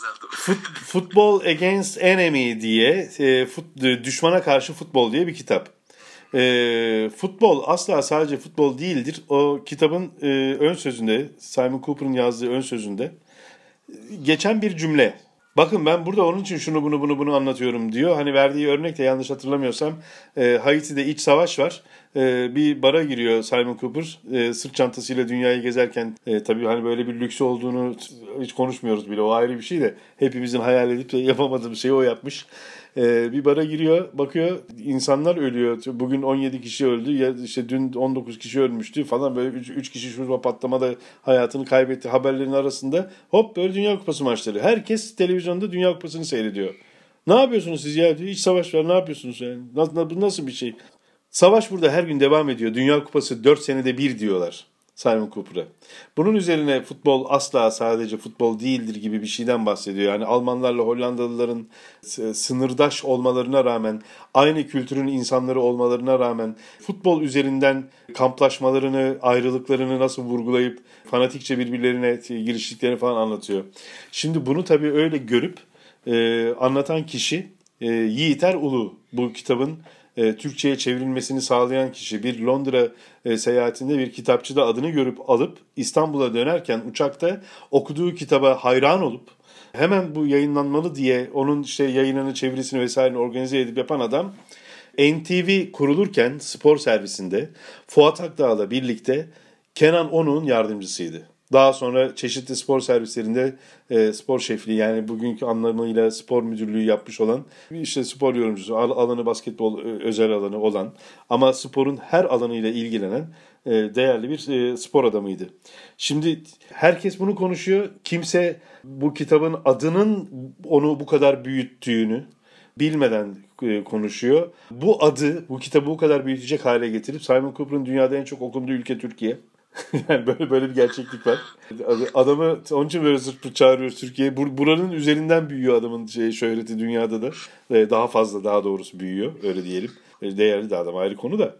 onu yazardım. Football Against Enemy diye e, fut, düşmana karşı futbol diye bir kitap. E, futbol asla sadece futbol değildir. O kitabın e, ön sözünde Simon Cooper'ın yazdığı ön sözünde geçen bir cümle. Bakın ben burada onun için şunu bunu bunu bunu anlatıyorum diyor. Hani verdiği örnek de yanlış hatırlamıyorsam e, Haiti'de iç savaş var. E, bir bara giriyor Simon Cooper. E, sırt çantasıyla dünyayı gezerken e, tabii hani böyle bir lüks olduğunu hiç konuşmuyoruz bile. O ayrı bir şey de hepimizin hayal edip de yapamadığımız şeyi o yapmış. Ee, bir bara giriyor bakıyor insanlar ölüyor. Bugün 17 kişi öldü ya işte dün 19 kişi ölmüştü falan böyle 3, 3 kişi şurada patlamada hayatını kaybetti haberlerin arasında hop böyle Dünya Kupası maçları. Herkes televizyonda Dünya Kupası'nı seyrediyor. Ne yapıyorsunuz siz ya? Hiç savaş var ne yapıyorsunuz yani? Bu nasıl bir şey? Savaş burada her gün devam ediyor. Dünya Kupası 4 senede bir diyorlar. Simon Cooper'a. Bunun üzerine futbol asla sadece futbol değildir gibi bir şeyden bahsediyor. Yani Almanlarla Hollandalıların sınırdaş olmalarına rağmen, aynı kültürün insanları olmalarına rağmen futbol üzerinden kamplaşmalarını, ayrılıklarını nasıl vurgulayıp fanatikçe birbirlerine giriştiklerini falan anlatıyor. Şimdi bunu tabii öyle görüp e, anlatan kişi e, Yiğiter Ulu bu kitabın e, Türkçe'ye çevrilmesini sağlayan kişi bir Londra e, seyahatinde bir kitapçıda adını görüp alıp İstanbul'a dönerken uçakta okuduğu kitaba hayran olup hemen bu yayınlanmalı diye onun işte yayınını, çevirisini vesaire organize edip yapan adam NTV kurulurken spor servisinde Fuat Akdağ'la birlikte Kenan Onuk'un yardımcısıydı. Daha sonra çeşitli spor servislerinde e, spor şefliği yani bugünkü anlamıyla spor müdürlüğü yapmış olan işte spor yorumcusu alanı basketbol e, özel alanı olan ama sporun her alanıyla ilgilenen e, değerli bir e, spor adamıydı. Şimdi herkes bunu konuşuyor. Kimse bu kitabın adının onu bu kadar büyüttüğünü bilmeden e, konuşuyor. Bu adı, bu kitabı bu kadar büyütecek hale getirip Simon Cooper'ın dünyada en çok okunduğu ülke Türkiye. yani böyle böyle bir gerçeklik var. Adamı onun için böyle zırt çağırıyoruz Türkiye. Buranın üzerinden büyüyor adamın şey, şöhreti dünyada da. Daha fazla daha doğrusu büyüyor öyle diyelim. Değerli de adam ayrı konu da.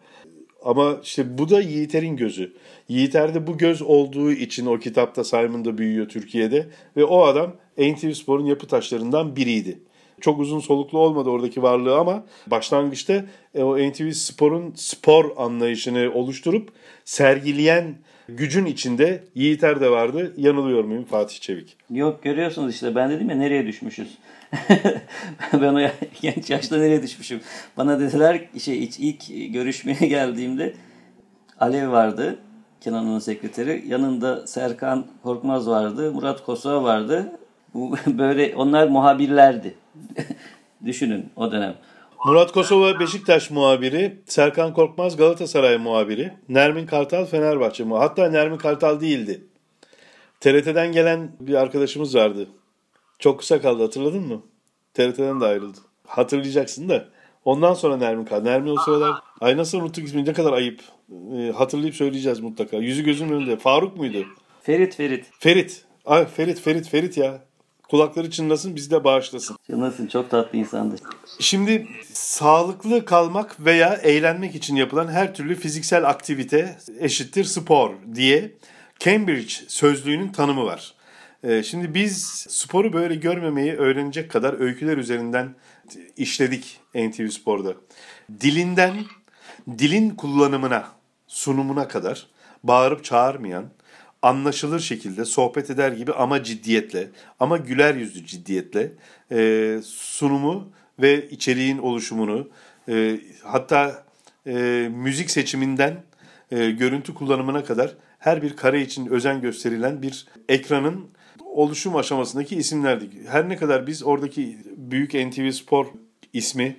Ama işte bu da Yiğiter'in gözü. Yiğiter'de bu göz olduğu için o kitapta Simon'da büyüyor Türkiye'de. Ve o adam NTV Spor'un yapı taşlarından biriydi. Çok uzun soluklu olmadı oradaki varlığı ama başlangıçta e, o NTV Spor'un spor anlayışını oluşturup sergileyen gücün içinde Yiğiter de vardı. Yanılıyor muyum Fatih Çevik? Yok görüyorsunuz işte ben dedim ya nereye düşmüşüz. ben o genç yaşta nereye düşmüşüm. Bana dediler şey ilk görüşmeye geldiğimde Alev vardı. Kenan'ın sekreteri. Yanında Serkan Korkmaz vardı. Murat Kosova vardı. Bu böyle onlar muhabirlerdi. Düşünün o dönem. Murat Kosova Beşiktaş muhabiri, Serkan Korkmaz Galatasaray muhabiri, Nermin Kartal Fenerbahçe muhabiri. Hatta Nermin Kartal değildi. TRT'den gelen bir arkadaşımız vardı. Çok kısa kaldı hatırladın mı? TRT'den de ayrıldı. Hatırlayacaksın da. Ondan sonra Nermin kaldı. Nermin o sıralar ay nasıl unuttuk ismini ne kadar ayıp. E, hatırlayıp söyleyeceğiz mutlaka. Yüzü gözünün önünde. Faruk muydu? Ferit Ferit. Ferit. Ay Ferit Ferit Ferit ya. Kulakları çınlasın bizi de bağışlasın. Çınlasın çok tatlı insandı. Şimdi sağlıklı kalmak veya eğlenmek için yapılan her türlü fiziksel aktivite eşittir spor diye Cambridge sözlüğünün tanımı var. Ee, şimdi biz sporu böyle görmemeyi öğrenecek kadar öyküler üzerinden işledik NTV Spor'da. Dilinden, dilin kullanımına, sunumuna kadar bağırıp çağırmayan, anlaşılır şekilde sohbet eder gibi ama ciddiyetle ama güler yüzlü ciddiyetle e, sunumu ve içeriğin oluşumunu E, hatta e, müzik seçiminden e, görüntü kullanımına kadar her bir kare için özen gösterilen bir ekranın oluşum aşamasındaki isimlerdi. Her ne kadar biz oradaki büyük NTV Spor ismi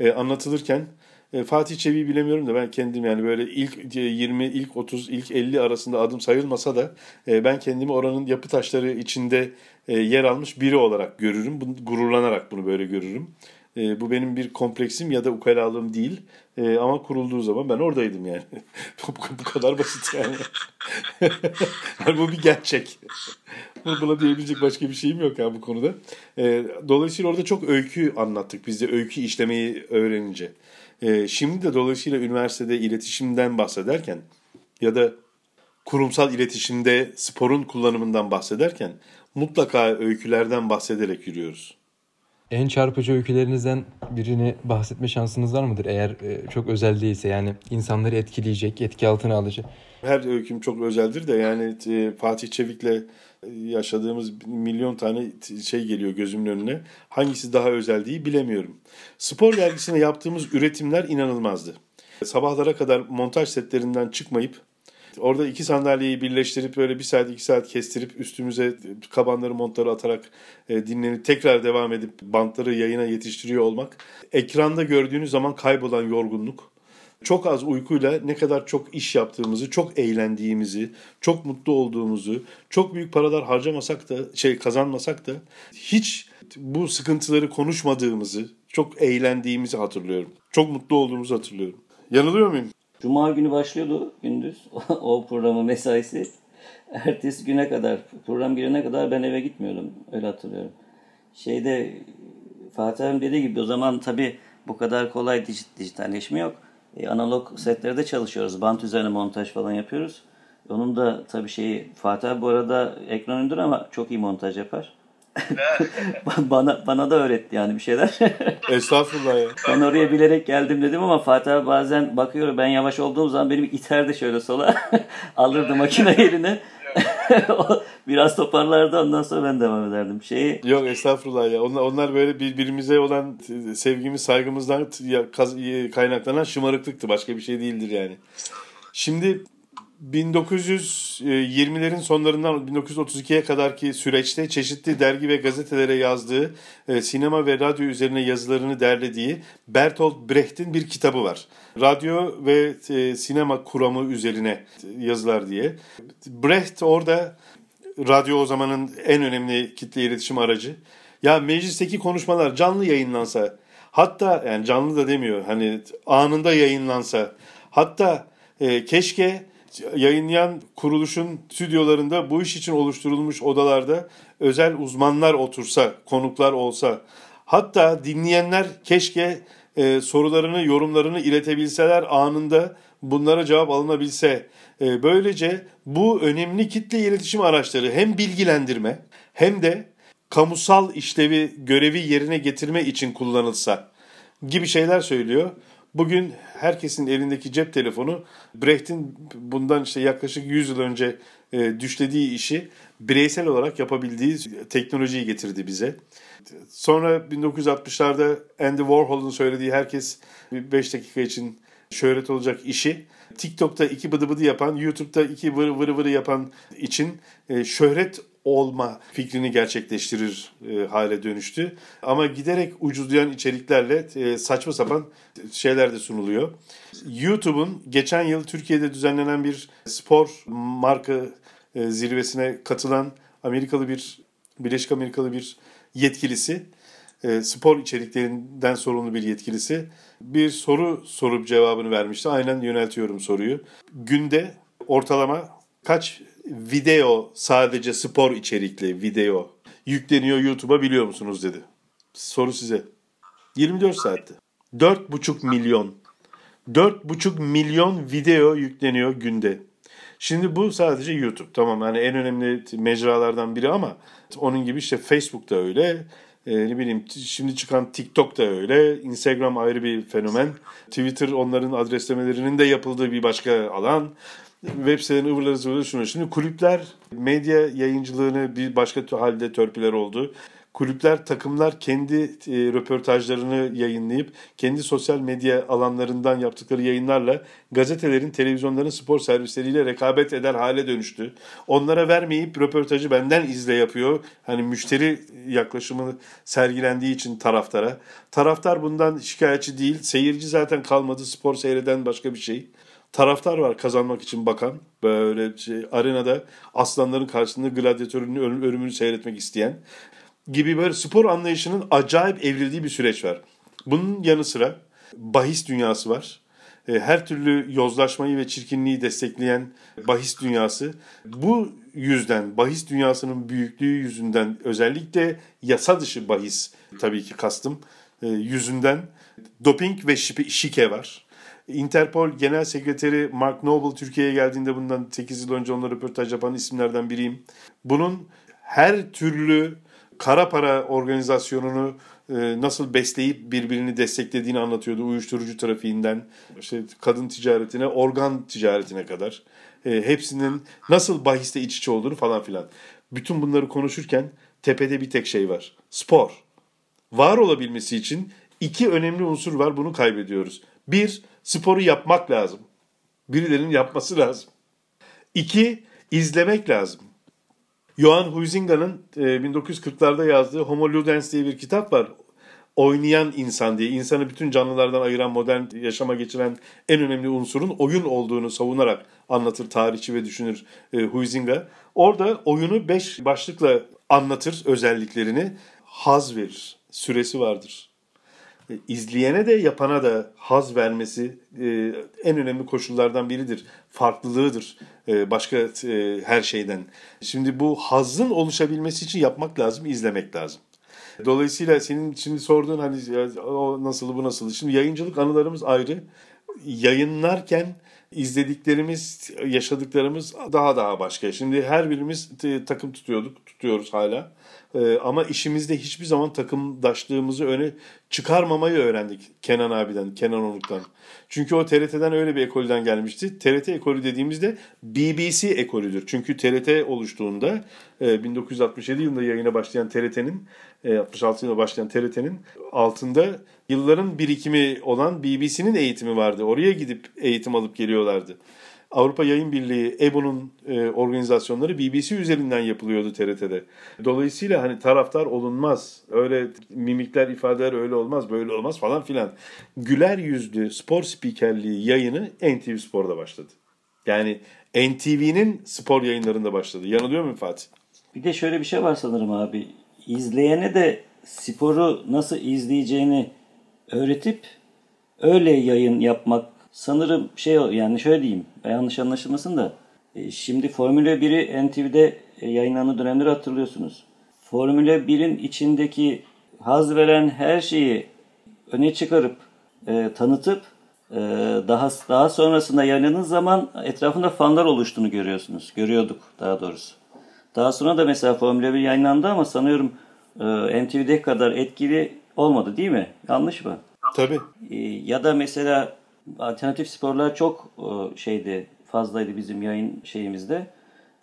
e, anlatılırken e, Fatih Çevik'i bilemiyorum da ben kendim yani böyle ilk 20, ilk 30, ilk 50 arasında adım sayılmasa da e, ben kendimi oranın yapı taşları içinde e, yer almış biri olarak görürüm. Gururlanarak bunu böyle görürüm. E, bu benim bir kompleksim ya da ukalalığım değil. E, ama kurulduğu zaman ben oradaydım yani. bu, kadar basit yani. yani bu bir gerçek. Buna diyebilecek başka bir şeyim yok ya bu konuda. E, dolayısıyla orada çok öykü anlattık. Biz de öykü işlemeyi öğrenince. E, şimdi de dolayısıyla üniversitede iletişimden bahsederken ya da kurumsal iletişimde sporun kullanımından bahsederken mutlaka öykülerden bahsederek yürüyoruz. En çarpıcı öykülerinizden birini bahsetme şansınız var mıdır? Eğer e, çok özel değilse yani insanları etkileyecek, etki altına alıcı. Her öyküm çok özeldir de yani e, Fatih Çevik'le yaşadığımız milyon tane şey geliyor gözümün önüne. Hangisi daha özel değil bilemiyorum. Spor dergisine yaptığımız üretimler inanılmazdı. Sabahlara kadar montaj setlerinden çıkmayıp Orada iki sandalyeyi birleştirip böyle bir saat iki saat kestirip üstümüze kabanları montları atarak e, dinlenip tekrar devam edip bantları yayına yetiştiriyor olmak. Ekranda gördüğünüz zaman kaybolan yorgunluk. Çok az uykuyla ne kadar çok iş yaptığımızı, çok eğlendiğimizi, çok mutlu olduğumuzu, çok büyük paralar harcamasak da, şey kazanmasak da hiç bu sıkıntıları konuşmadığımızı, çok eğlendiğimizi hatırlıyorum. Çok mutlu olduğumuzu hatırlıyorum. Yanılıyor muyum? Cuma günü başlıyordu gündüz o programın mesaisi. Ertesi güne kadar, program girene kadar ben eve gitmiyordum. Öyle hatırlıyorum. Şeyde Fatih abim dediği gibi o zaman tabii bu kadar kolay dij dijitalleşme yok. E, analog setlerde çalışıyoruz. Bant üzerine montaj falan yapıyoruz. Onun da tabii şeyi Fatih abi bu arada ekran öndür ama çok iyi montaj yapar. bana bana da öğretti yani bir şeyler. Estağfurullah ya. Ben oraya bilerek geldim dedim ama Fatih abi bazen bakıyor ben yavaş olduğum zaman benim iterdi şöyle sola. Alırdı makine yerine. biraz toparlardı ondan sonra ben devam ederdim. Şeyi... Yok estağfurullah ya. Onlar, onlar böyle birbirimize olan sevgimiz, saygımızdan kaynaklanan şımarıklıktı. Başka bir şey değildir yani. Şimdi 1920'lerin sonlarından 1932'ye kadarki süreçte çeşitli dergi ve gazetelere yazdığı, e, sinema ve radyo üzerine yazılarını derlediği Bertolt Brecht'in bir kitabı var. Radyo ve e, sinema kuramı üzerine yazılar diye. Brecht orada radyo o zamanın en önemli kitle iletişim aracı. Ya meclisteki konuşmalar canlı yayınlansa, hatta yani canlı da demiyor hani anında yayınlansa, hatta e, keşke yayınlayan kuruluşun stüdyolarında bu iş için oluşturulmuş odalarda özel uzmanlar otursa, konuklar olsa, hatta dinleyenler keşke e, sorularını, yorumlarını iletebilseler anında bunlara cevap alınabilse. E, böylece bu önemli kitle iletişim araçları hem bilgilendirme hem de kamusal işlevi, görevi yerine getirme için kullanılsa gibi şeyler söylüyor. Bugün herkesin elindeki cep telefonu Brecht'in bundan işte yaklaşık 100 yıl önce e, düşlediği işi bireysel olarak yapabildiği teknolojiyi getirdi bize. Sonra 1960'larda Andy Warhol'un söylediği herkes 5 dakika için şöhret olacak işi TikTok'ta iki bıdı bıdı yapan, YouTube'da iki vırı vırı vırı yapan için e, şöhret olma fikrini gerçekleştirir e, hale dönüştü. Ama giderek ucuzlayan içeriklerle e, saçma sapan şeyler de sunuluyor. YouTube'un geçen yıl Türkiye'de düzenlenen bir spor marka e, zirvesine katılan Amerikalı bir Birleşik Amerikalı bir yetkilisi e, spor içeriklerinden sorumlu bir yetkilisi bir soru sorup cevabını vermişti. Aynen yöneltiyorum soruyu. Günde ortalama kaç video sadece spor içerikli video yükleniyor YouTube'a biliyor musunuz dedi. Soru size. 24 saatte. 4,5 milyon. 4,5 milyon video yükleniyor günde. Şimdi bu sadece YouTube. Tamam yani en önemli mecralardan biri ama onun gibi işte Facebook da öyle. Ee, ne bileyim şimdi çıkan TikTok da öyle. Instagram ayrı bir fenomen. Twitter onların adreslemelerinin de yapıldığı bir başka alan web sitelerinin ıvırları zıvırları şunu. Şimdi kulüpler medya yayıncılığını bir başka halde törpüler oldu. kulüpler, takımlar kendi e, röportajlarını yayınlayıp kendi sosyal medya alanlarından yaptıkları yayınlarla gazetelerin, televizyonların spor servisleriyle rekabet eder hale dönüştü. Onlara vermeyip röportajı benden izle yapıyor. Hani müşteri yaklaşımı sergilendiği için taraftara. Taraftar bundan şikayetçi değil. Seyirci zaten kalmadı. Spor seyreden başka bir şey taraftar var kazanmak için bakan. Böyle şey, arenada aslanların karşısında gladyatörün ölümünü seyretmek isteyen gibi böyle spor anlayışının acayip evrildiği bir süreç var. Bunun yanı sıra bahis dünyası var. E, her türlü yozlaşmayı ve çirkinliği destekleyen bahis dünyası. Bu yüzden bahis dünyasının büyüklüğü yüzünden özellikle yasa dışı bahis tabii ki kastım e, yüzünden doping ve şike var. Interpol Genel Sekreteri Mark Noble Türkiye'ye geldiğinde bundan 8 yıl önce onunla röportaj yapan isimlerden biriyim. Bunun her türlü kara para organizasyonunu e, nasıl besleyip birbirini desteklediğini anlatıyordu. Uyuşturucu trafiğinden, işte kadın ticaretine, organ ticaretine kadar. E, hepsinin nasıl bahiste iç içe olduğunu falan filan. Bütün bunları konuşurken tepede bir tek şey var. Spor. Var olabilmesi için iki önemli unsur var. Bunu kaybediyoruz. Bir, sporu yapmak lazım. Birilerinin yapması lazım. İki, izlemek lazım. Johan Huizinga'nın 1940'larda e, yazdığı Homo Ludens diye bir kitap var. Oynayan insan diye, insanı bütün canlılardan ayıran, modern yaşama geçiren en önemli unsurun oyun olduğunu savunarak anlatır tarihçi ve düşünür e, Huizinga. Orada oyunu beş başlıkla anlatır özelliklerini. Haz verir, süresi vardır izleyene de yapana da haz vermesi e, en önemli koşullardan biridir. Farklılığıdır e, başka e, her şeyden. Şimdi bu hazın oluşabilmesi için yapmak lazım, izlemek lazım. Dolayısıyla senin şimdi sorduğun hani o nasıl bu nasıl. Şimdi yayıncılık anılarımız ayrı. Yayınlarken izlediklerimiz, yaşadıklarımız daha daha başka. Şimdi her birimiz takım tutuyorduk, tutuyoruz hala. Ee, ama işimizde hiçbir zaman takımdaşlığımızı öne çıkarmamayı öğrendik Kenan abiden, Kenan Onuk'tan. Çünkü o TRT'den öyle bir ekolden gelmişti. TRT ekolü dediğimizde BBC ekolüdür. Çünkü TRT oluştuğunda 1967 e, yılında yayına başlayan TRT'nin 66 e, yılında başlayan TRT'nin altında yılların birikimi olan BBC'nin eğitimi vardı. Oraya gidip eğitim alıp geliyorlardı. Avrupa Yayın Birliği, EBO'nun e, organizasyonları BBC üzerinden yapılıyordu TRT'de. Dolayısıyla hani taraftar olunmaz. Öyle mimikler, ifadeler öyle olmaz, böyle olmaz falan filan. Güler yüzlü spor spikerliği yayını NTV Spor'da başladı. Yani NTV'nin spor yayınlarında başladı. Yanılıyor muyum Fatih? Bir de şöyle bir şey var sanırım abi. İzleyene de sporu nasıl izleyeceğini öğretip öyle yayın yapmak sanırım şey yani şöyle diyeyim yanlış anlaşılmasın da e, şimdi Formula 1'i NTV'de e, yayınlanan dönemleri hatırlıyorsunuz. Formula 1'in içindeki haz veren her şeyi öne çıkarıp e, tanıtıp e, daha daha sonrasında yayınladığınız zaman etrafında fanlar oluştuğunu görüyorsunuz. Görüyorduk daha doğrusu. Daha sonra da mesela Formula 1 yayınlandı ama sanıyorum e, NTV'de kadar etkili olmadı değil mi? Yanlış mı? Tabii. E, ya da mesela alternatif sporlar çok e, şeydi fazlaydı bizim yayın şeyimizde.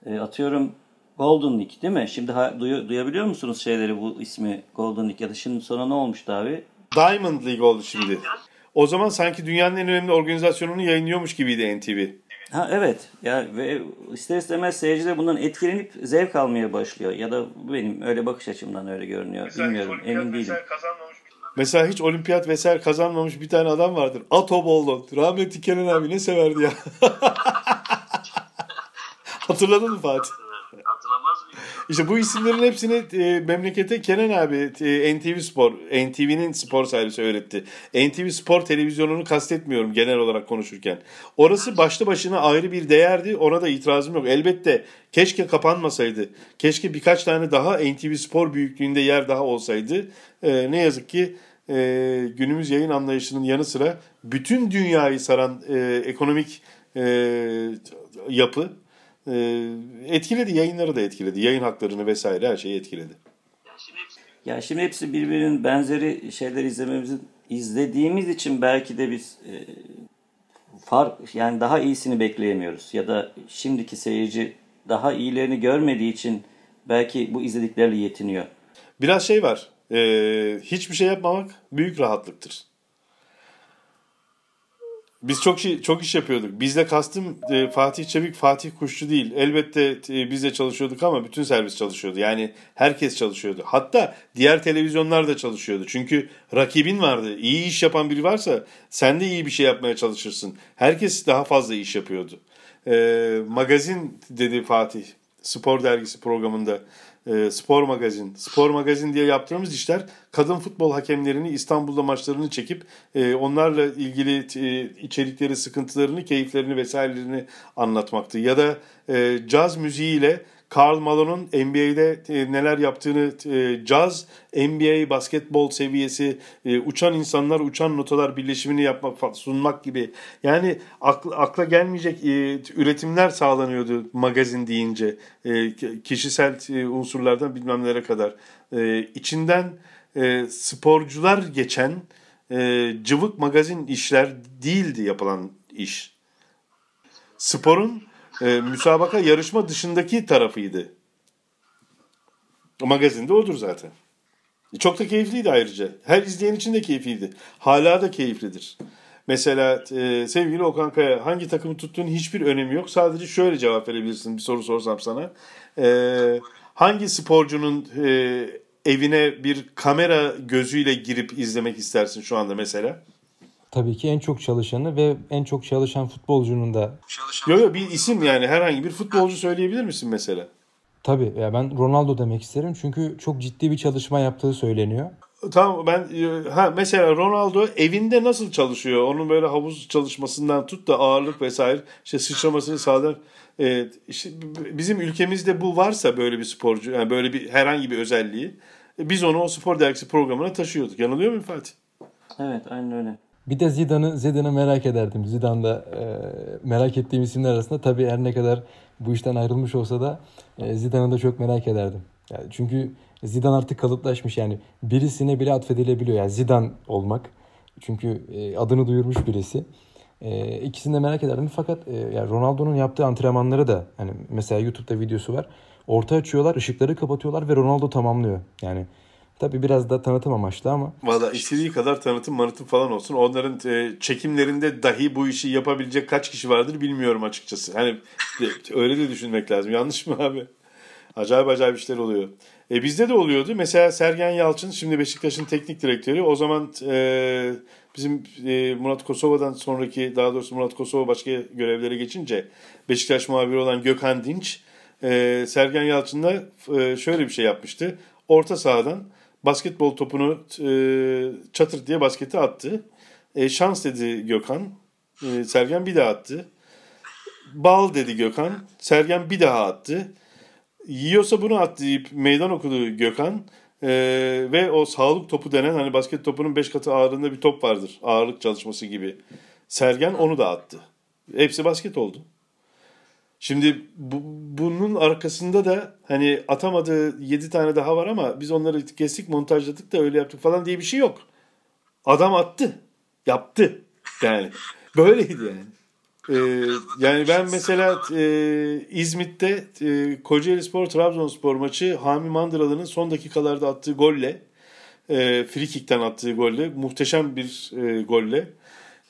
E, atıyorum Golden League değil mi? Şimdi ha, duy, duyabiliyor musunuz şeyleri bu ismi Golden League ya da şimdi sonra ne olmuştu abi? Diamond League oldu şimdi. O zaman sanki dünyanın en önemli organizasyonunu yayınlıyormuş gibiydi NTV. Ha evet. Ya ve ister istemez seyirci de bundan etkilenip zevk almaya başlıyor. Ya da benim öyle bakış açımdan öyle görünüyor. Mesela Bilmiyorum. Emin değilim. Mesela hiç olimpiyat vesaire kazanmamış bir tane adam vardır. Ato Bollon. Rahmetli Kenan abi ne severdi ya. Hatırladın mı Fatih? İşte bu isimlerin hepsini e, memlekete Kenan abi e, NTV Spor, NTV'nin spor servisi öğretti. NTV Spor televizyonunu kastetmiyorum genel olarak konuşurken. Orası başlı başına ayrı bir değerdi. Ona da itirazım yok. Elbette keşke kapanmasaydı. Keşke birkaç tane daha NTV Spor büyüklüğünde yer daha olsaydı. E, ne yazık ki e, günümüz yayın anlayışının yanı sıra bütün dünyayı saran e, ekonomik e, yapı e, etkiledi. Yayınları da etkiledi. Yayın haklarını vesaire her şeyi etkiledi. Ya şimdi hepsi birbirinin benzeri şeyler izlememizin izlediğimiz için belki de biz e, fark yani daha iyisini bekleyemiyoruz ya da şimdiki seyirci daha iyilerini görmediği için belki bu izlediklerle yetiniyor. Biraz şey var. E, hiçbir şey yapmamak büyük rahatlıktır. Biz çok şey, çok iş yapıyorduk. Bizde kastım e, Fatih Çevik, Fatih Kuşçu değil. Elbette e, biz de çalışıyorduk ama bütün servis çalışıyordu. Yani herkes çalışıyordu. Hatta diğer televizyonlar da çalışıyordu. Çünkü rakibin vardı. İyi iş yapan biri varsa sen de iyi bir şey yapmaya çalışırsın. Herkes daha fazla iş yapıyordu. E, magazin dedi Fatih spor dergisi programında e, spor magazin. Spor magazin diye yaptığımız işler kadın futbol hakemlerini İstanbul'da maçlarını çekip e, onlarla ilgili e, içerikleri, sıkıntılarını, keyiflerini vesairelerini anlatmaktı. Ya da e, caz müziğiyle Karl Malone'un NBA'de e, neler yaptığını, e, caz, NBA, basketbol seviyesi, e, uçan insanlar, uçan notalar birleşimini yapmak, sunmak gibi. Yani akla, akla gelmeyecek üretimler sağlanıyordu magazin deyince. Kişisel unsurlardan bilmem nelere kadar. İçinden sporcular geçen cıvık magazin işler değildi yapılan iş. Sporun e, müsabaka yarışma dışındaki tarafıydı. Magazinde odur zaten. Çok da keyifliydi ayrıca. Her izleyen için de keyifliydi. Hala da keyiflidir. Mesela e, sevgili Okan Kaya hangi takımı tuttuğun hiçbir önemi yok. Sadece şöyle cevap verebilirsin bir soru sorsam sana. E, hangi sporcunun e, evine bir kamera gözüyle girip izlemek istersin şu anda mesela? Tabii ki en çok çalışanı ve en çok çalışan futbolcunun da. Yok yok bir isim yani herhangi bir futbolcu söyleyebilir misin mesela? Tabii ya ben Ronaldo demek isterim çünkü çok ciddi bir çalışma yaptığı söyleniyor. Tamam ben ha mesela Ronaldo evinde nasıl çalışıyor? Onun böyle havuz çalışmasından tut da ağırlık vesaire işte sıçramasını sağlar. Ee, işte bizim ülkemizde bu varsa böyle bir sporcu yani böyle bir herhangi bir özelliği biz onu o spor dergisi programına taşıyorduk. Yanılıyor muyum Fatih? Evet aynen öyle. Bir de Zidane'ı Zidane'ı merak ederdim. Zidane'da e, merak ettiğim isimler arasında tabii her ne kadar bu işten ayrılmış olsa da e, Zidane'ı da çok merak ederdim. Yani çünkü Zidane artık kalıplaşmış yani birisine bile atfedilebiliyor. Yani Zidane olmak. Çünkü e, adını duyurmuş birisi. E, ikisini de merak ederdim. Fakat e, yani Ronaldo'nun yaptığı antrenmanları da hani mesela YouTube'da videosu var. Orta açıyorlar, ışıkları kapatıyorlar ve Ronaldo tamamlıyor. Yani Tabii biraz da tanıtım amaçlı ama. Valla istediği kadar tanıtım manıtım falan olsun. Onların e, çekimlerinde dahi bu işi yapabilecek kaç kişi vardır bilmiyorum açıkçası. Hani öyle de düşünmek lazım. Yanlış mı abi? Acayip acayip işler oluyor. E, bizde de oluyordu. Mesela Sergen Yalçın şimdi Beşiktaş'ın teknik direktörü. O zaman e, bizim e, Murat Kosova'dan sonraki daha doğrusu Murat Kosova başka görevlere geçince Beşiktaş muhabiri olan Gökhan Dinç e, Sergen Yalçın'la e, şöyle bir şey yapmıştı. Orta sahadan basketbol topunu e, çatır diye basketi attı. E, şans dedi Gökhan. E, Sergen bir daha attı. Bal dedi Gökhan. Sergen bir daha attı. Yiyorsa bunu at deyip meydan okudu Gökhan. E, ve o sağlık topu denen hani basket topunun 5 katı ağırlığında bir top vardır. Ağırlık çalışması gibi. Sergen onu da attı. Hepsi basket oldu. Şimdi bu, bunun arkasında da hani atamadığı 7 tane daha var ama biz onları kestik montajladık da öyle yaptık falan diye bir şey yok. Adam attı. Yaptı. Yani böyleydi yani. Ee, yani ben mesela e, İzmit'te e, Kocaeli Spor Trabzonspor maçı Hami Mandıralı'nın son dakikalarda attığı golle e, frikikten attığı golle muhteşem bir e, golle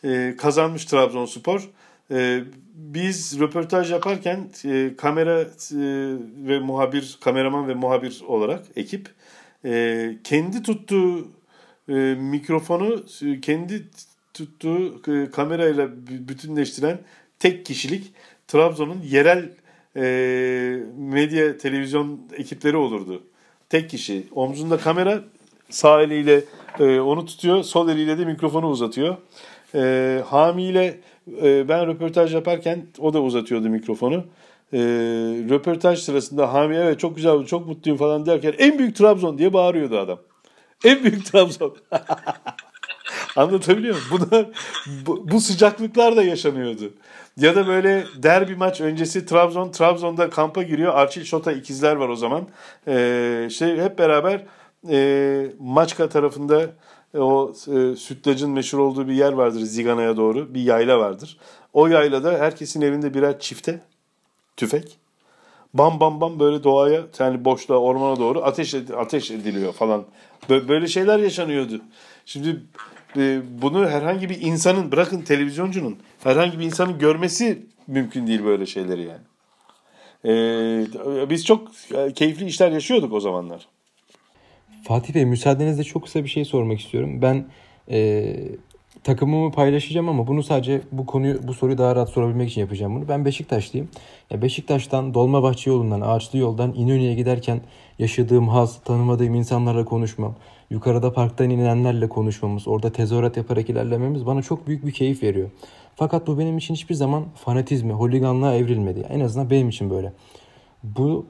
e, kazanmış Trabzonspor. E, biz röportaj yaparken e, kamera e, ve muhabir, kameraman ve muhabir olarak ekip e, kendi tuttuğu e, mikrofonu kendi tuttuğu e, kamerayla bütünleştiren tek kişilik Trabzon'un yerel e, medya televizyon ekipleri olurdu. Tek kişi. Omzunda kamera sağ eliyle e, onu tutuyor. Sol eliyle de mikrofonu uzatıyor. E, Hami ile e, ben röportaj yaparken o da uzatıyordu mikrofonu. E, röportaj sırasında Hami evet çok güzel çok mutluyum falan derken en büyük Trabzon diye bağırıyordu adam. En büyük Trabzon. Anlatabiliyor muyum? Bunlar, bu, bu sıcaklıklar da yaşanıyordu. Ya da böyle derbi maç öncesi Trabzon, Trabzon'da kampa giriyor. Arçil Şota ikizler var o zaman. Ee, şey hep beraber e, Maçka tarafında o e, sütlacın meşhur olduğu bir yer vardır Zigana'ya doğru. Bir yayla vardır. O yaylada herkesin elinde birer çifte tüfek. Bam bam bam böyle doğaya yani boşluğa ormana doğru ateş ateş ediliyor falan. Böyle şeyler yaşanıyordu. Şimdi e, bunu herhangi bir insanın bırakın televizyoncunun herhangi bir insanın görmesi mümkün değil böyle şeyleri yani. Ee, biz çok keyifli işler yaşıyorduk o zamanlar. Fatih Bey müsaadenizle çok kısa bir şey sormak istiyorum. Ben e, takımımı paylaşacağım ama bunu sadece bu konuyu bu soruyu daha rahat sorabilmek için yapacağım bunu. Ben Beşiktaşlıyım. Ya Beşiktaş'tan Dolmabahçe yolundan, Ağaçlı yoldan İnönü'ye giderken yaşadığım haz, tanımadığım insanlarla konuşmam, yukarıda parktan inenlerle konuşmamız, orada tezahürat yaparak ilerlememiz bana çok büyük bir keyif veriyor. Fakat bu benim için hiçbir zaman fanatizme, holiganlığa evrilmedi. En azından benim için böyle. Bu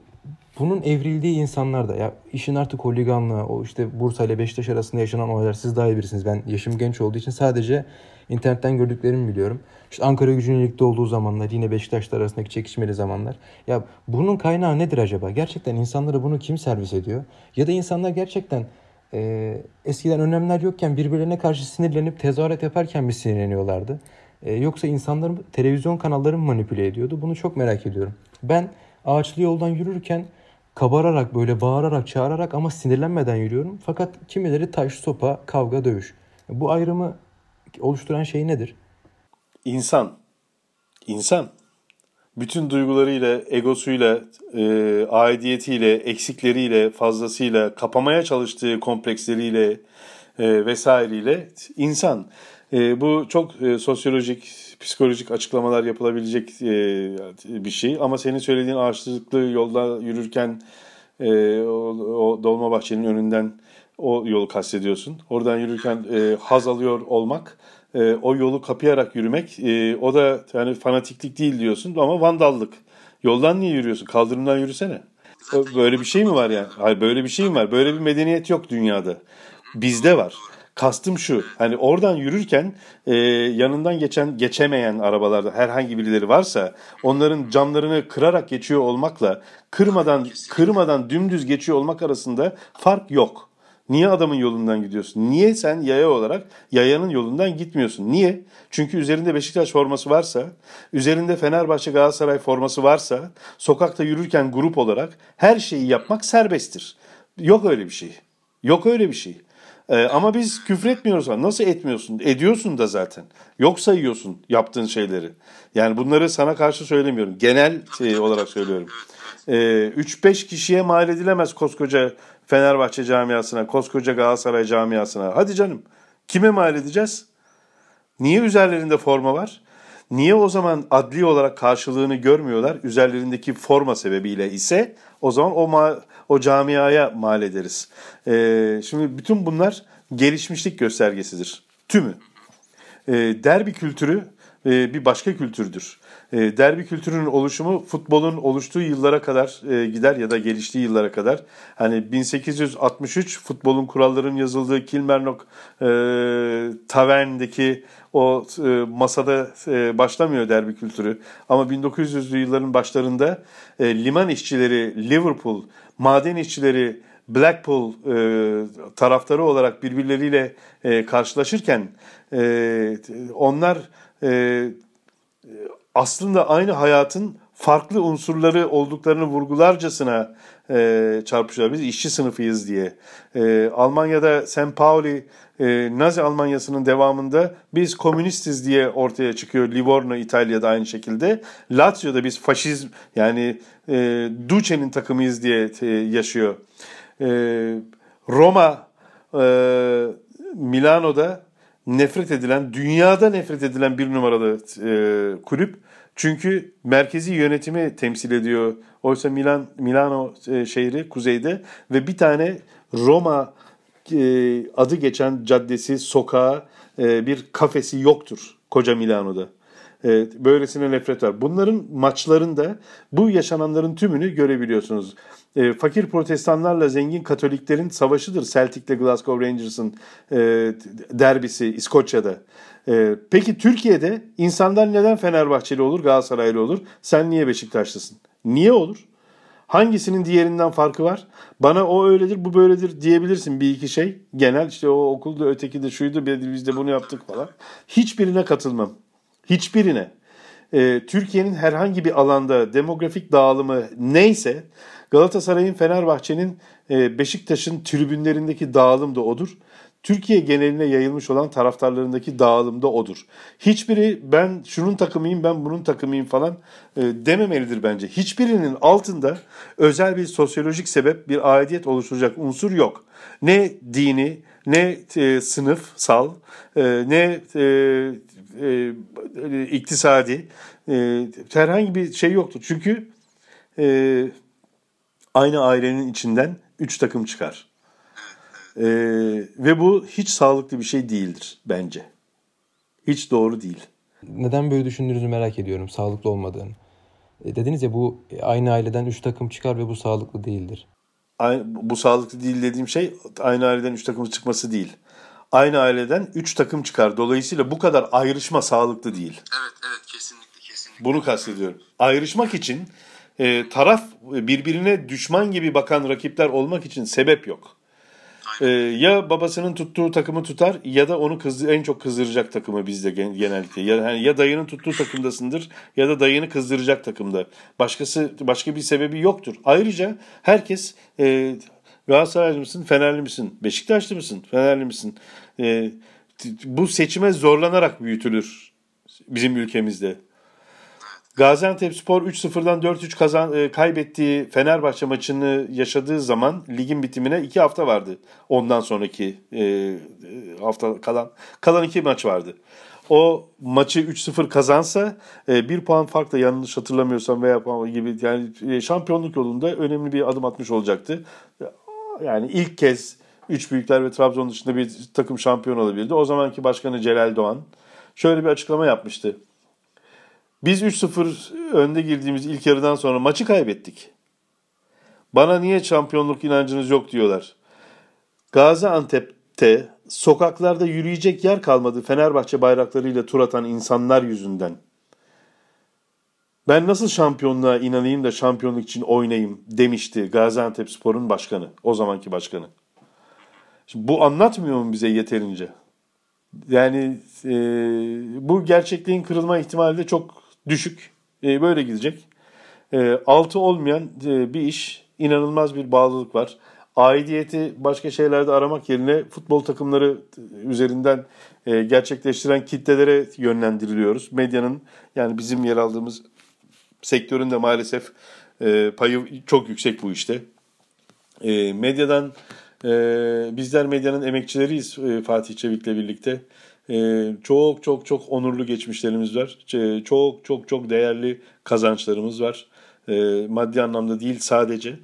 bunun evrildiği insanlar da ya işin artık holiganlığı, o işte Bursa ile Beşiktaş arasında yaşanan olaylar siz daha iyi bilirsiniz. Ben yaşım genç olduğu için sadece internetten gördüklerimi biliyorum. İşte Ankara gücünün ligde olduğu zamanlar, yine Beşiktaş'la arasındaki çekişmeli zamanlar. Ya bunun kaynağı nedir acaba? Gerçekten insanlara bunu kim servis ediyor? Ya da insanlar gerçekten e, eskiden önlemler yokken birbirlerine karşı sinirlenip tezahürat yaparken mi sinirleniyorlardı? E, yoksa insanlar televizyon kanalları mı manipüle ediyordu? Bunu çok merak ediyorum. Ben ağaçlı yoldan yürürken kabararak böyle bağırarak çağırarak ama sinirlenmeden yürüyorum. Fakat kimileri taş, sopa, kavga, dövüş. Bu ayrımı oluşturan şey nedir? İnsan. İnsan. Bütün duygularıyla, egosuyla, e, aidiyetiyle, eksikleriyle, fazlasıyla, kapamaya çalıştığı komplekseriyle e, vesaireyle insan. E, bu çok e, sosyolojik, psikolojik açıklamalar yapılabilecek e, bir şey. Ama senin söylediğin ağaçlıklı yolda yürürken e, o, o Dolmabahçe'nin önünden o yolu kastediyorsun. Oradan yürürken e, haz alıyor olmak, o yolu kapayarak yürümek, o da yani fanatiklik değil diyorsun ama vandallık. Yoldan niye yürüyorsun? Kaldırımdan yürüsene. Böyle bir şey mi var yani? Hayır böyle bir şey mi var? Böyle bir medeniyet yok dünyada. Bizde var. Kastım şu hani oradan yürürken e, yanından geçen geçemeyen arabalarda herhangi birileri varsa onların camlarını kırarak geçiyor olmakla kırmadan kırmadan dümdüz geçiyor olmak arasında fark yok. Niye adamın yolundan gidiyorsun? Niye sen yaya olarak yayanın yolundan gitmiyorsun? Niye? Çünkü üzerinde Beşiktaş forması varsa, üzerinde Fenerbahçe Galatasaray forması varsa, sokakta yürürken grup olarak her şeyi yapmak serbesttir. Yok öyle bir şey. Yok öyle bir şey. Ee, ama biz küfür etmiyoruz. Nasıl etmiyorsun? Ediyorsun da zaten. Yok sayıyorsun yaptığın şeyleri. Yani bunları sana karşı söylemiyorum. Genel şey olarak söylüyorum. Ee, 3-5 kişiye mal edilemez koskoca Fenerbahçe camiasına, koskoca Galatasaray camiasına. Hadi canım. Kime mal edeceğiz? Niye üzerlerinde forma var? Niye o zaman adli olarak karşılığını görmüyorlar? Üzerlerindeki forma sebebiyle ise o zaman o ma o camiaya mal ederiz. Ee, şimdi bütün bunlar gelişmişlik göstergesidir. Tümü. Ee, derbi kültürü e, bir başka kültürdür. E, derbi kültürünün oluşumu futbolun oluştuğu yıllara kadar e, gider ya da geliştiği yıllara kadar. Hani 1863 futbolun kurallarının yazıldığı Kilmarnock e, Tavern'deki o e, masada e, başlamıyor derbi kültürü. Ama 1900'lü yılların başlarında e, liman işçileri Liverpool, maden işçileri Blackpool e, taraftarı olarak birbirleriyle e, karşılaşırken e, onlar e, aslında aynı hayatın farklı unsurları olduklarını vurgularcasına e, çarpışıyorlar. Biz işçi sınıfıyız diye. E, Almanya'da St. Pauli e, Nazi Almanyası'nın devamında biz komünistiz diye ortaya çıkıyor. Livorno İtalya'da aynı şekilde. Lazio'da biz faşizm yani e, Duce'nin takımıyız diye e, yaşıyor. E, Roma e, Milano'da nefret edilen, dünyada nefret edilen bir numaralı e, kulüp. Çünkü merkezi yönetimi temsil ediyor. Oysa Milan Milano e, şehri kuzeyde ve bir tane Roma adı geçen caddesi, sokağı, e, bir kafesi yoktur koca Milano'da. E, böylesine nefret var. Bunların maçlarında bu yaşananların tümünü görebiliyorsunuz. E, fakir protestanlarla zengin katoliklerin savaşıdır Celtic'le Glasgow Rangers'ın e, derbisi İskoçya'da. E, peki Türkiye'de insanlar neden Fenerbahçeli olur, Galatasaraylı olur? Sen niye Beşiktaşlısın? Niye olur? Hangisinin diğerinden farkı var? Bana o öyledir, bu böyledir diyebilirsin bir iki şey. Genel işte o okulda öteki de şuydu, biz de bunu yaptık falan. Hiçbirine katılmam. Hiçbirine. e, Türkiye'nin herhangi bir alanda demografik dağılımı neyse Galatasaray'ın, Fenerbahçe'nin, e, Beşiktaş'ın tribünlerindeki dağılım da odur. Türkiye geneline yayılmış olan taraftarlarındaki dağılım da odur. Hiçbiri ben şunun takımıyım ben bunun takımıyım falan e, dememelidir bence. Hiçbirinin altında özel bir sosyolojik sebep bir aidiyet oluşturacak unsur yok. Ne dini ne e, sınıfsal e, ne e, e, iktisadi e, herhangi bir şey yoktur. Çünkü e, aynı ailenin içinden üç takım çıkar. Ee, ve bu hiç sağlıklı bir şey değildir bence. Hiç doğru değil. Neden böyle düşündüğünüzü merak ediyorum. Sağlıklı olmadığını. E, dediniz ya bu aynı aileden 3 takım çıkar ve bu sağlıklı değildir. Aynı, bu sağlıklı değil dediğim şey aynı aileden 3 takım çıkması değil. Aynı aileden 3 takım çıkar. Dolayısıyla bu kadar ayrışma sağlıklı değil. Evet evet kesinlikle kesinlikle. Bunu kastediyorum. Ayrışmak için e, taraf birbirine düşman gibi bakan rakipler olmak için sebep yok. Ee, ya babasının tuttuğu takımı tutar ya da onu kızdı, en çok kızdıracak takımı bizde genellikle. Ya, yani ya dayının tuttuğu takımdasındır ya da dayını kızdıracak takımda. Başkası başka bir sebebi yoktur. Ayrıca herkes e, Galatasaraylı mısın, Fenerli misin, Beşiktaşlı mısın, Fenerli misin? E, bu seçime zorlanarak büyütülür bizim ülkemizde. Gaziantep Spor 3-0'dan 4-3 kazan, e, kaybettiği Fenerbahçe maçını yaşadığı zaman ligin bitimine 2 hafta vardı. Ondan sonraki e, e, hafta kalan kalan 2 maç vardı. O maçı 3-0 kazansa e, bir puan farkla yanlış hatırlamıyorsam veya gibi yani e, şampiyonluk yolunda önemli bir adım atmış olacaktı. Yani ilk kez üç büyükler ve Trabzon dışında bir takım şampiyon olabildi. O zamanki başkanı Celal Doğan şöyle bir açıklama yapmıştı. Biz 3-0 önde girdiğimiz ilk yarıdan sonra maçı kaybettik. Bana niye şampiyonluk inancınız yok diyorlar. Gaziantep'te sokaklarda yürüyecek yer kalmadı Fenerbahçe bayraklarıyla tur atan insanlar yüzünden. Ben nasıl şampiyonluğa inanayım da şampiyonluk için oynayayım demişti Gaziantep Spor'un başkanı, o zamanki başkanı. Şimdi bu anlatmıyor mu bize yeterince? Yani e, bu gerçekliğin kırılma ihtimali de çok düşük. E, böyle gidecek. E, altı olmayan e, bir iş. inanılmaz bir bağlılık var. Aidiyeti başka şeylerde aramak yerine futbol takımları üzerinden e, gerçekleştiren kitlelere yönlendiriliyoruz. Medyanın yani bizim yer aldığımız sektörün de maalesef e, payı çok yüksek bu işte. E, medyadan e, bizler medyanın emekçileriyiz e, Fatih Çevik'le birlikte. Ee, çok çok çok onurlu geçmişlerimiz var. Ee, çok çok çok değerli kazançlarımız var. Ee, maddi anlamda değil sadece.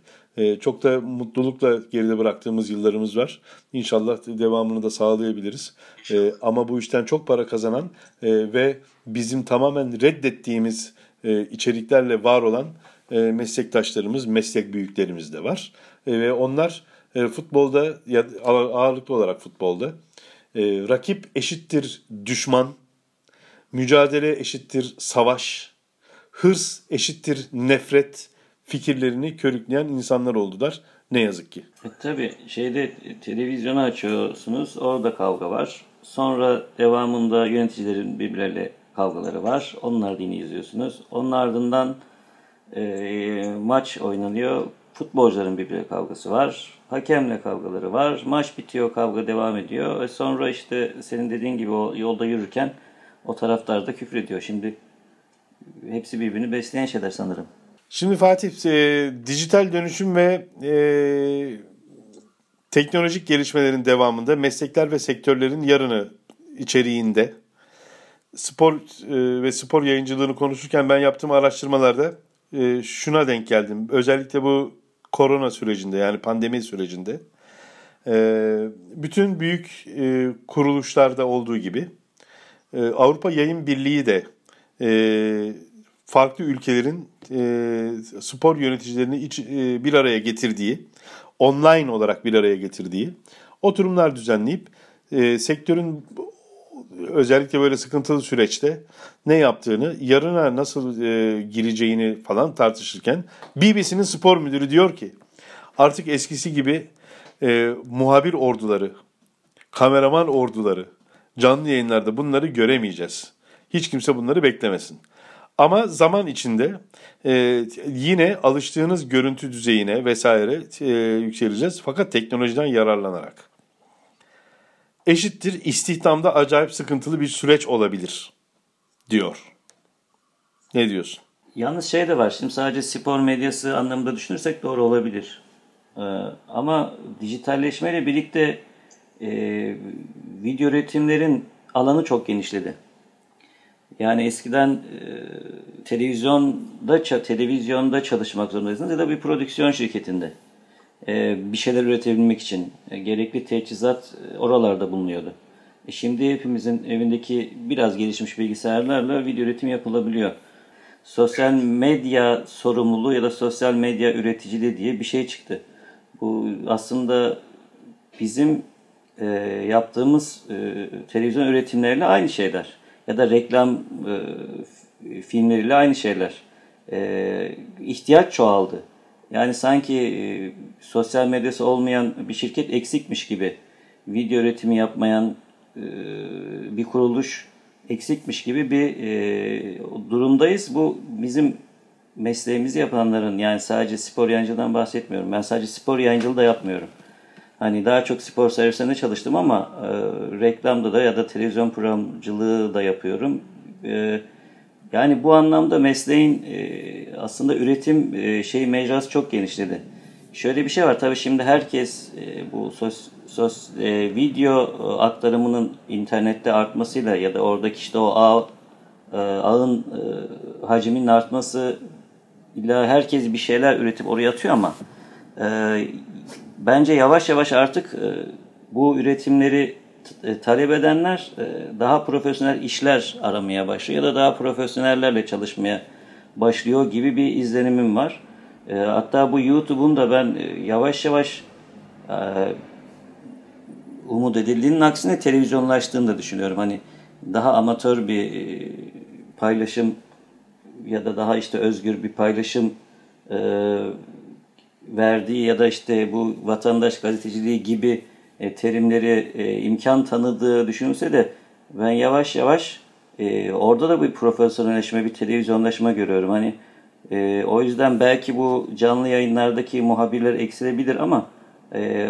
Çok da mutlulukla geride bıraktığımız yıllarımız var. İnşallah devamını da sağlayabiliriz. Ee, ama bu işten çok para kazanan e, ve bizim tamamen reddettiğimiz e, içeriklerle var olan e, meslektaşlarımız, meslek büyüklerimiz de var. Ve onlar futbolda ya ağırlıklı olarak futbolda e, rakip eşittir düşman, mücadele eşittir savaş, hırs eşittir nefret fikirlerini körükleyen insanlar oldular. Ne yazık ki. E, tabii şeyde televizyonu açıyorsunuz orada kavga var. Sonra devamında yöneticilerin birbirleriyle kavgaları var. Onlar dini izliyorsunuz. Onun ardından e, maç oynanıyor. Futbolcuların birbirine kavgası var. Hakemle kavgaları var. Maç bitiyor, kavga devam ediyor. Ve sonra işte senin dediğin gibi o yolda yürürken o taraftar da küfür ediyor. Şimdi hepsi birbirini besleyen şeyler sanırım. Şimdi Fatih, e, dijital dönüşüm ve e, teknolojik gelişmelerin devamında meslekler ve sektörlerin yarını içeriğinde spor e, ve spor yayıncılığını konuşurken ben yaptığım araştırmalarda e, şuna denk geldim. Özellikle bu korona sürecinde yani pandemi sürecinde e, bütün büyük e, kuruluşlarda olduğu gibi e, Avrupa Yayın Birliği de farklı ülkelerin spor yöneticilerini bir araya getirdiği, online olarak bir araya getirdiği oturumlar düzenleyip sektörün özellikle böyle sıkıntılı süreçte ne yaptığını, yarına nasıl e, gireceğini falan tartışırken BBC'nin spor müdürü diyor ki artık eskisi gibi e, muhabir orduları, kameraman orduları canlı yayınlarda bunları göremeyeceğiz. Hiç kimse bunları beklemesin. Ama zaman içinde e, yine alıştığınız görüntü düzeyine vesaire e, yükseleceğiz. Fakat teknolojiden yararlanarak. Eşittir istihdamda acayip sıkıntılı bir süreç olabilir diyor. Ne diyorsun? Yalnız şey de var. Şimdi sadece spor medyası anlamında düşünürsek doğru olabilir. Ee, ama dijitalleşmeyle birlikte e, video üretimlerin alanı çok genişledi. Yani eskiden e, televizyonda televizyonda çalışmak zorundaydınız ya da bir prodüksiyon şirketinde bir şeyler üretebilmek için e, gerekli teçhizat e, oralarda bulunuyordu. E şimdi hepimizin evindeki biraz gelişmiş bilgisayarlarla video üretim yapılabiliyor. Sosyal medya sorumluluğu ya da sosyal medya üreticiliği diye bir şey çıktı. Bu aslında bizim e, yaptığımız e, televizyon üretimleriyle aynı şeyler. Ya da reklam e, filmleriyle aynı şeyler. E, ihtiyaç çoğaldı. Yani sanki e, sosyal medyası olmayan bir şirket eksikmiş gibi. Video üretimi yapmayan e, bir kuruluş eksikmiş gibi bir e, durumdayız. Bu bizim mesleğimizi yapanların yani sadece spor yayıncılığından bahsetmiyorum. Ben sadece spor yayıncılığı da yapmıyorum. Hani daha çok spor servisinde çalıştım ama e, reklamda da ya da televizyon programcılığı da yapıyorum. E, yani bu anlamda mesleğin e, aslında üretim şey mecrası çok genişledi. Şöyle bir şey var tabii şimdi herkes e, bu sos, e, video aktarımının internette artmasıyla ya da oradaki işte o ağ, ağın hacminin artması ile herkes bir şeyler üretip oraya atıyor ama bence yavaş yavaş artık bu üretimleri talep edenler e, daha profesyonel işler aramaya başlıyor ya da daha profesyonellerle çalışmaya başlıyor gibi bir izlenimim var. E, hatta bu YouTube'un da ben yavaş yavaş umut edildiğinin aksine televizyonlaştığını da düşünüyorum. Hani daha amatör bir paylaşım ya da daha işte özgür bir paylaşım verdiği ya da işte bu vatandaş gazeteciliği gibi e, terimleri e, imkan tanıdığı düşünülse de ben yavaş yavaş e, orada da bir profesyonelleşme, bir televizyonlaşma görüyorum. Hani o yüzden belki bu canlı yayınlardaki muhabirler eksilebilir ama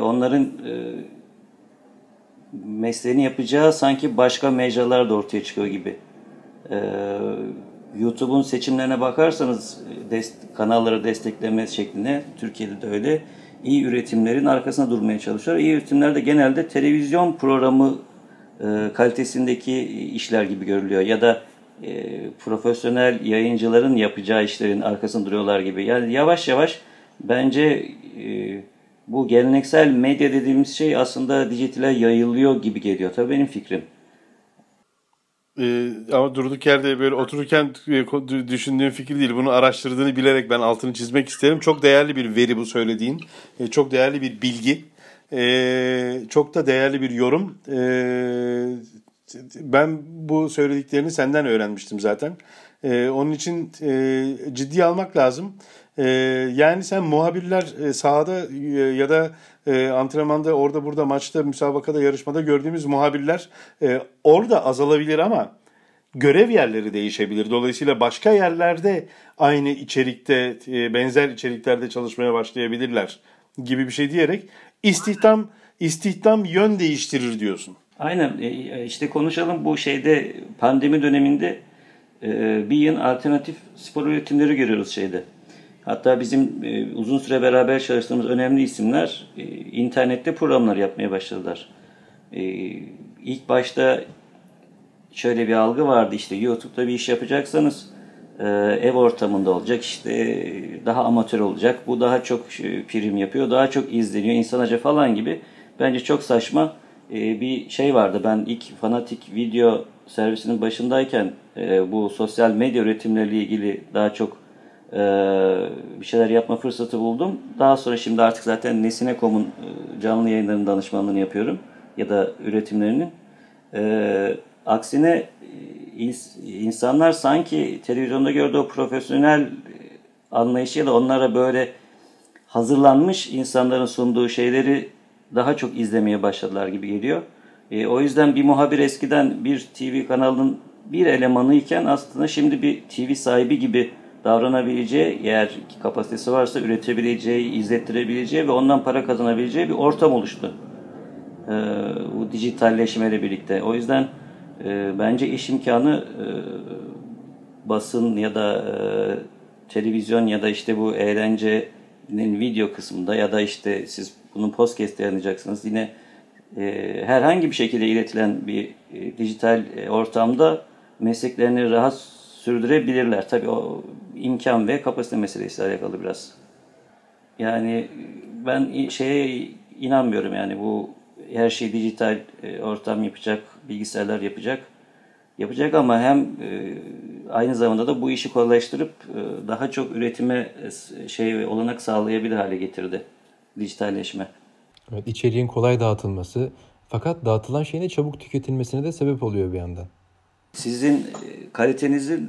onların e, mesleğini yapacağı sanki başka mecralar da ortaya çıkıyor gibi. YouTube'un seçimlerine bakarsanız dest kanalları destekleme şeklinde Türkiye'de de öyle iyi üretimlerin arkasında durmaya çalışıyor. İyi üretimler de genelde televizyon programı e, kalitesindeki işler gibi görülüyor ya da e, profesyonel yayıncıların yapacağı işlerin arkasında duruyorlar gibi. Yani yavaş yavaş bence e, bu geleneksel medya dediğimiz şey aslında dijitale yayılıyor gibi geliyor. Tabii benim fikrim. Ee, ama durduk yerde böyle otururken e, düşündüğüm fikir değil. Bunu araştırdığını bilerek ben altını çizmek isterim. Çok değerli bir veri bu söylediğin. E, çok değerli bir bilgi. E, çok da değerli bir yorum. Ben bu söylediklerini senden öğrenmiştim zaten. Onun için e, ciddi almak lazım. E, yani sen muhabirler e, sahada e, ya da e, antrenmanda orada burada maçta müsabakada yarışmada gördüğümüz muhabirler e, orada azalabilir ama görev yerleri değişebilir. Dolayısıyla başka yerlerde aynı içerikte benzer içeriklerde çalışmaya başlayabilirler gibi bir şey diyerek istihdam istihdam yön değiştirir diyorsun. Aynen işte konuşalım bu şeyde pandemi döneminde bir yıl alternatif spor üretimleri görüyoruz şeyde. Hatta bizim e, uzun süre beraber çalıştığımız önemli isimler e, internette programlar yapmaya başladılar. E, ilk başta şöyle bir algı vardı işte YouTube'da bir iş yapacaksanız e, ev ortamında olacak işte daha amatör olacak. Bu daha çok e, prim yapıyor, daha çok izleniyor, insanaca falan gibi. Bence çok saçma e, bir şey vardı. Ben ilk fanatik video servisinin başındayken e, bu sosyal medya üretimleriyle ilgili daha çok e, bir şeyler yapma fırsatı buldum. Daha sonra şimdi artık zaten Nesine.com'un e, canlı yayınlarının danışmanlığını yapıyorum ya da üretimlerinin. E, aksine insanlar sanki televizyonda gördüğü o profesyonel anlayışı ya da onlara böyle hazırlanmış insanların sunduğu şeyleri daha çok izlemeye başladılar gibi geliyor. E, o yüzden bir muhabir eskiden bir TV kanalının bir elemanı iken aslında şimdi bir TV sahibi gibi davranabileceği, eğer kapasitesi varsa üretebileceği, izlettirebileceği ve ondan para kazanabileceği bir ortam oluştu. Ee, bu dijitalleşmeyle birlikte. O yüzden e, bence iş imkanı e, basın ya da e, televizyon ya da işte bu eğlencenin video kısmında ya da işte siz bunun podcast yayınlayacaksınız. Yine e, herhangi bir şekilde iletilen bir e, dijital e, ortamda mesleklerini rahat sürdürebilirler. Tabii o imkan ve kapasite meselesiyle alakalı biraz. Yani ben şeye inanmıyorum yani bu her şey dijital e, ortam yapacak, bilgisayarlar yapacak. Yapacak ama hem e, aynı zamanda da bu işi kolaylaştırıp e, daha çok üretime şey olanak sağlayabilir hale getirdi dijitalleşme. Evet, içeriğin kolay dağıtılması fakat dağıtılan şeyin de çabuk tüketilmesine de sebep oluyor bir yandan. Sizin kalitenizi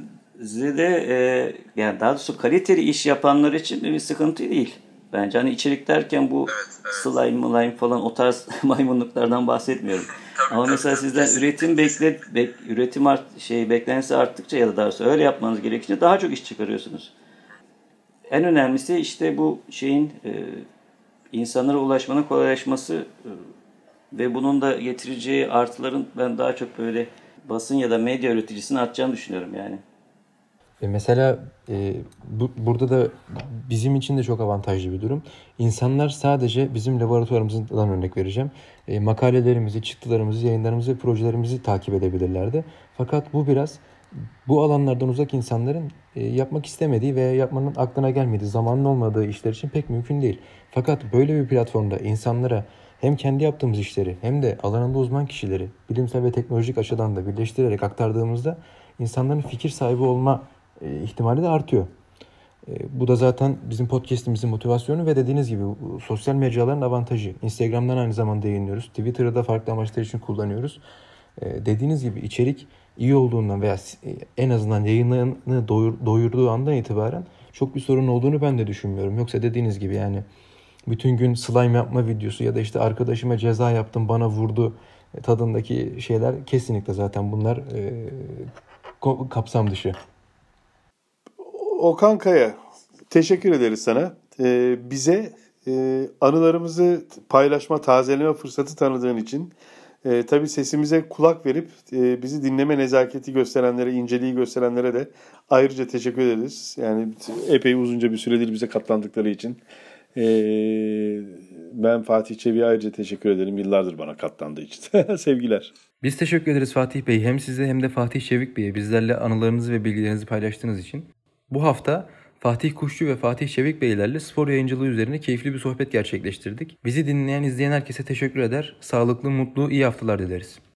de yani daha doğrusu kaliteli iş yapanlar için bir sıkıntı değil. Bence hani içerik derken bu evet, evet. slime, slime falan o tarz maymunluklardan bahsetmiyorum. Tabii, Ama tabii, mesela tabii, sizden kesinlikle. üretim bekle bek, üretim art, şey beklentisi arttıkça ya da daha doğrusu öyle yapmanız gerekince daha çok iş çıkarıyorsunuz. En önemlisi işte bu şeyin e, insanlara ulaşmanın kolaylaşması e, ve bunun da getireceği artıların ben daha çok böyle basın ya da medya üreticisini artacağını düşünüyorum yani. E mesela e, bu, burada da bizim için de çok avantajlı bir durum. İnsanlar sadece bizim laboratuvarımızdan örnek vereceğim. E, makalelerimizi, çıktılarımızı, yayınlarımızı projelerimizi takip edebilirlerdi. Fakat bu biraz bu alanlardan uzak insanların e, yapmak istemediği veya yapmanın aklına gelmediği, zamanın olmadığı işler için pek mümkün değil. Fakat böyle bir platformda insanlara hem kendi yaptığımız işleri hem de alanında uzman kişileri bilimsel ve teknolojik açıdan da birleştirerek aktardığımızda insanların fikir sahibi olma e, ihtimali de artıyor. E, bu da zaten bizim podcast'imizin motivasyonu ve dediğiniz gibi sosyal mecraların avantajı. Instagram'dan aynı zamanda yayınlıyoruz. Twitter'da da farklı amaçlar için kullanıyoruz. E, dediğiniz gibi içerik iyi olduğundan veya en azından yayınlarını doyur, doyurduğu andan itibaren çok bir sorun olduğunu ben de düşünmüyorum. Yoksa dediğiniz gibi yani bütün gün slime yapma videosu ya da işte arkadaşıma ceza yaptım bana vurdu tadındaki şeyler kesinlikle zaten bunlar e, kapsam dışı. Okan Kaya, teşekkür ederiz sana. Ee, bize e, anılarımızı paylaşma, tazeleme fırsatı tanıdığın için e, tabii sesimize kulak verip e, bizi dinleme nezaketi gösterenlere, inceliği gösterenlere de ayrıca teşekkür ederiz. Yani epey uzunca bir süredir bize katlandıkları için. E, ben Fatih Çevik'e ayrıca teşekkür ederim. Yıllardır bana katlandığı için. Sevgiler. Biz teşekkür ederiz Fatih Bey. Hem size hem de Fatih Çevik Bey'e bizlerle anılarınızı ve bilgilerinizi paylaştığınız için. Bu hafta Fatih Kuşçu ve Fatih Çevik Beylerle spor yayıncılığı üzerine keyifli bir sohbet gerçekleştirdik. Bizi dinleyen, izleyen herkese teşekkür eder. Sağlıklı, mutlu, iyi haftalar dileriz.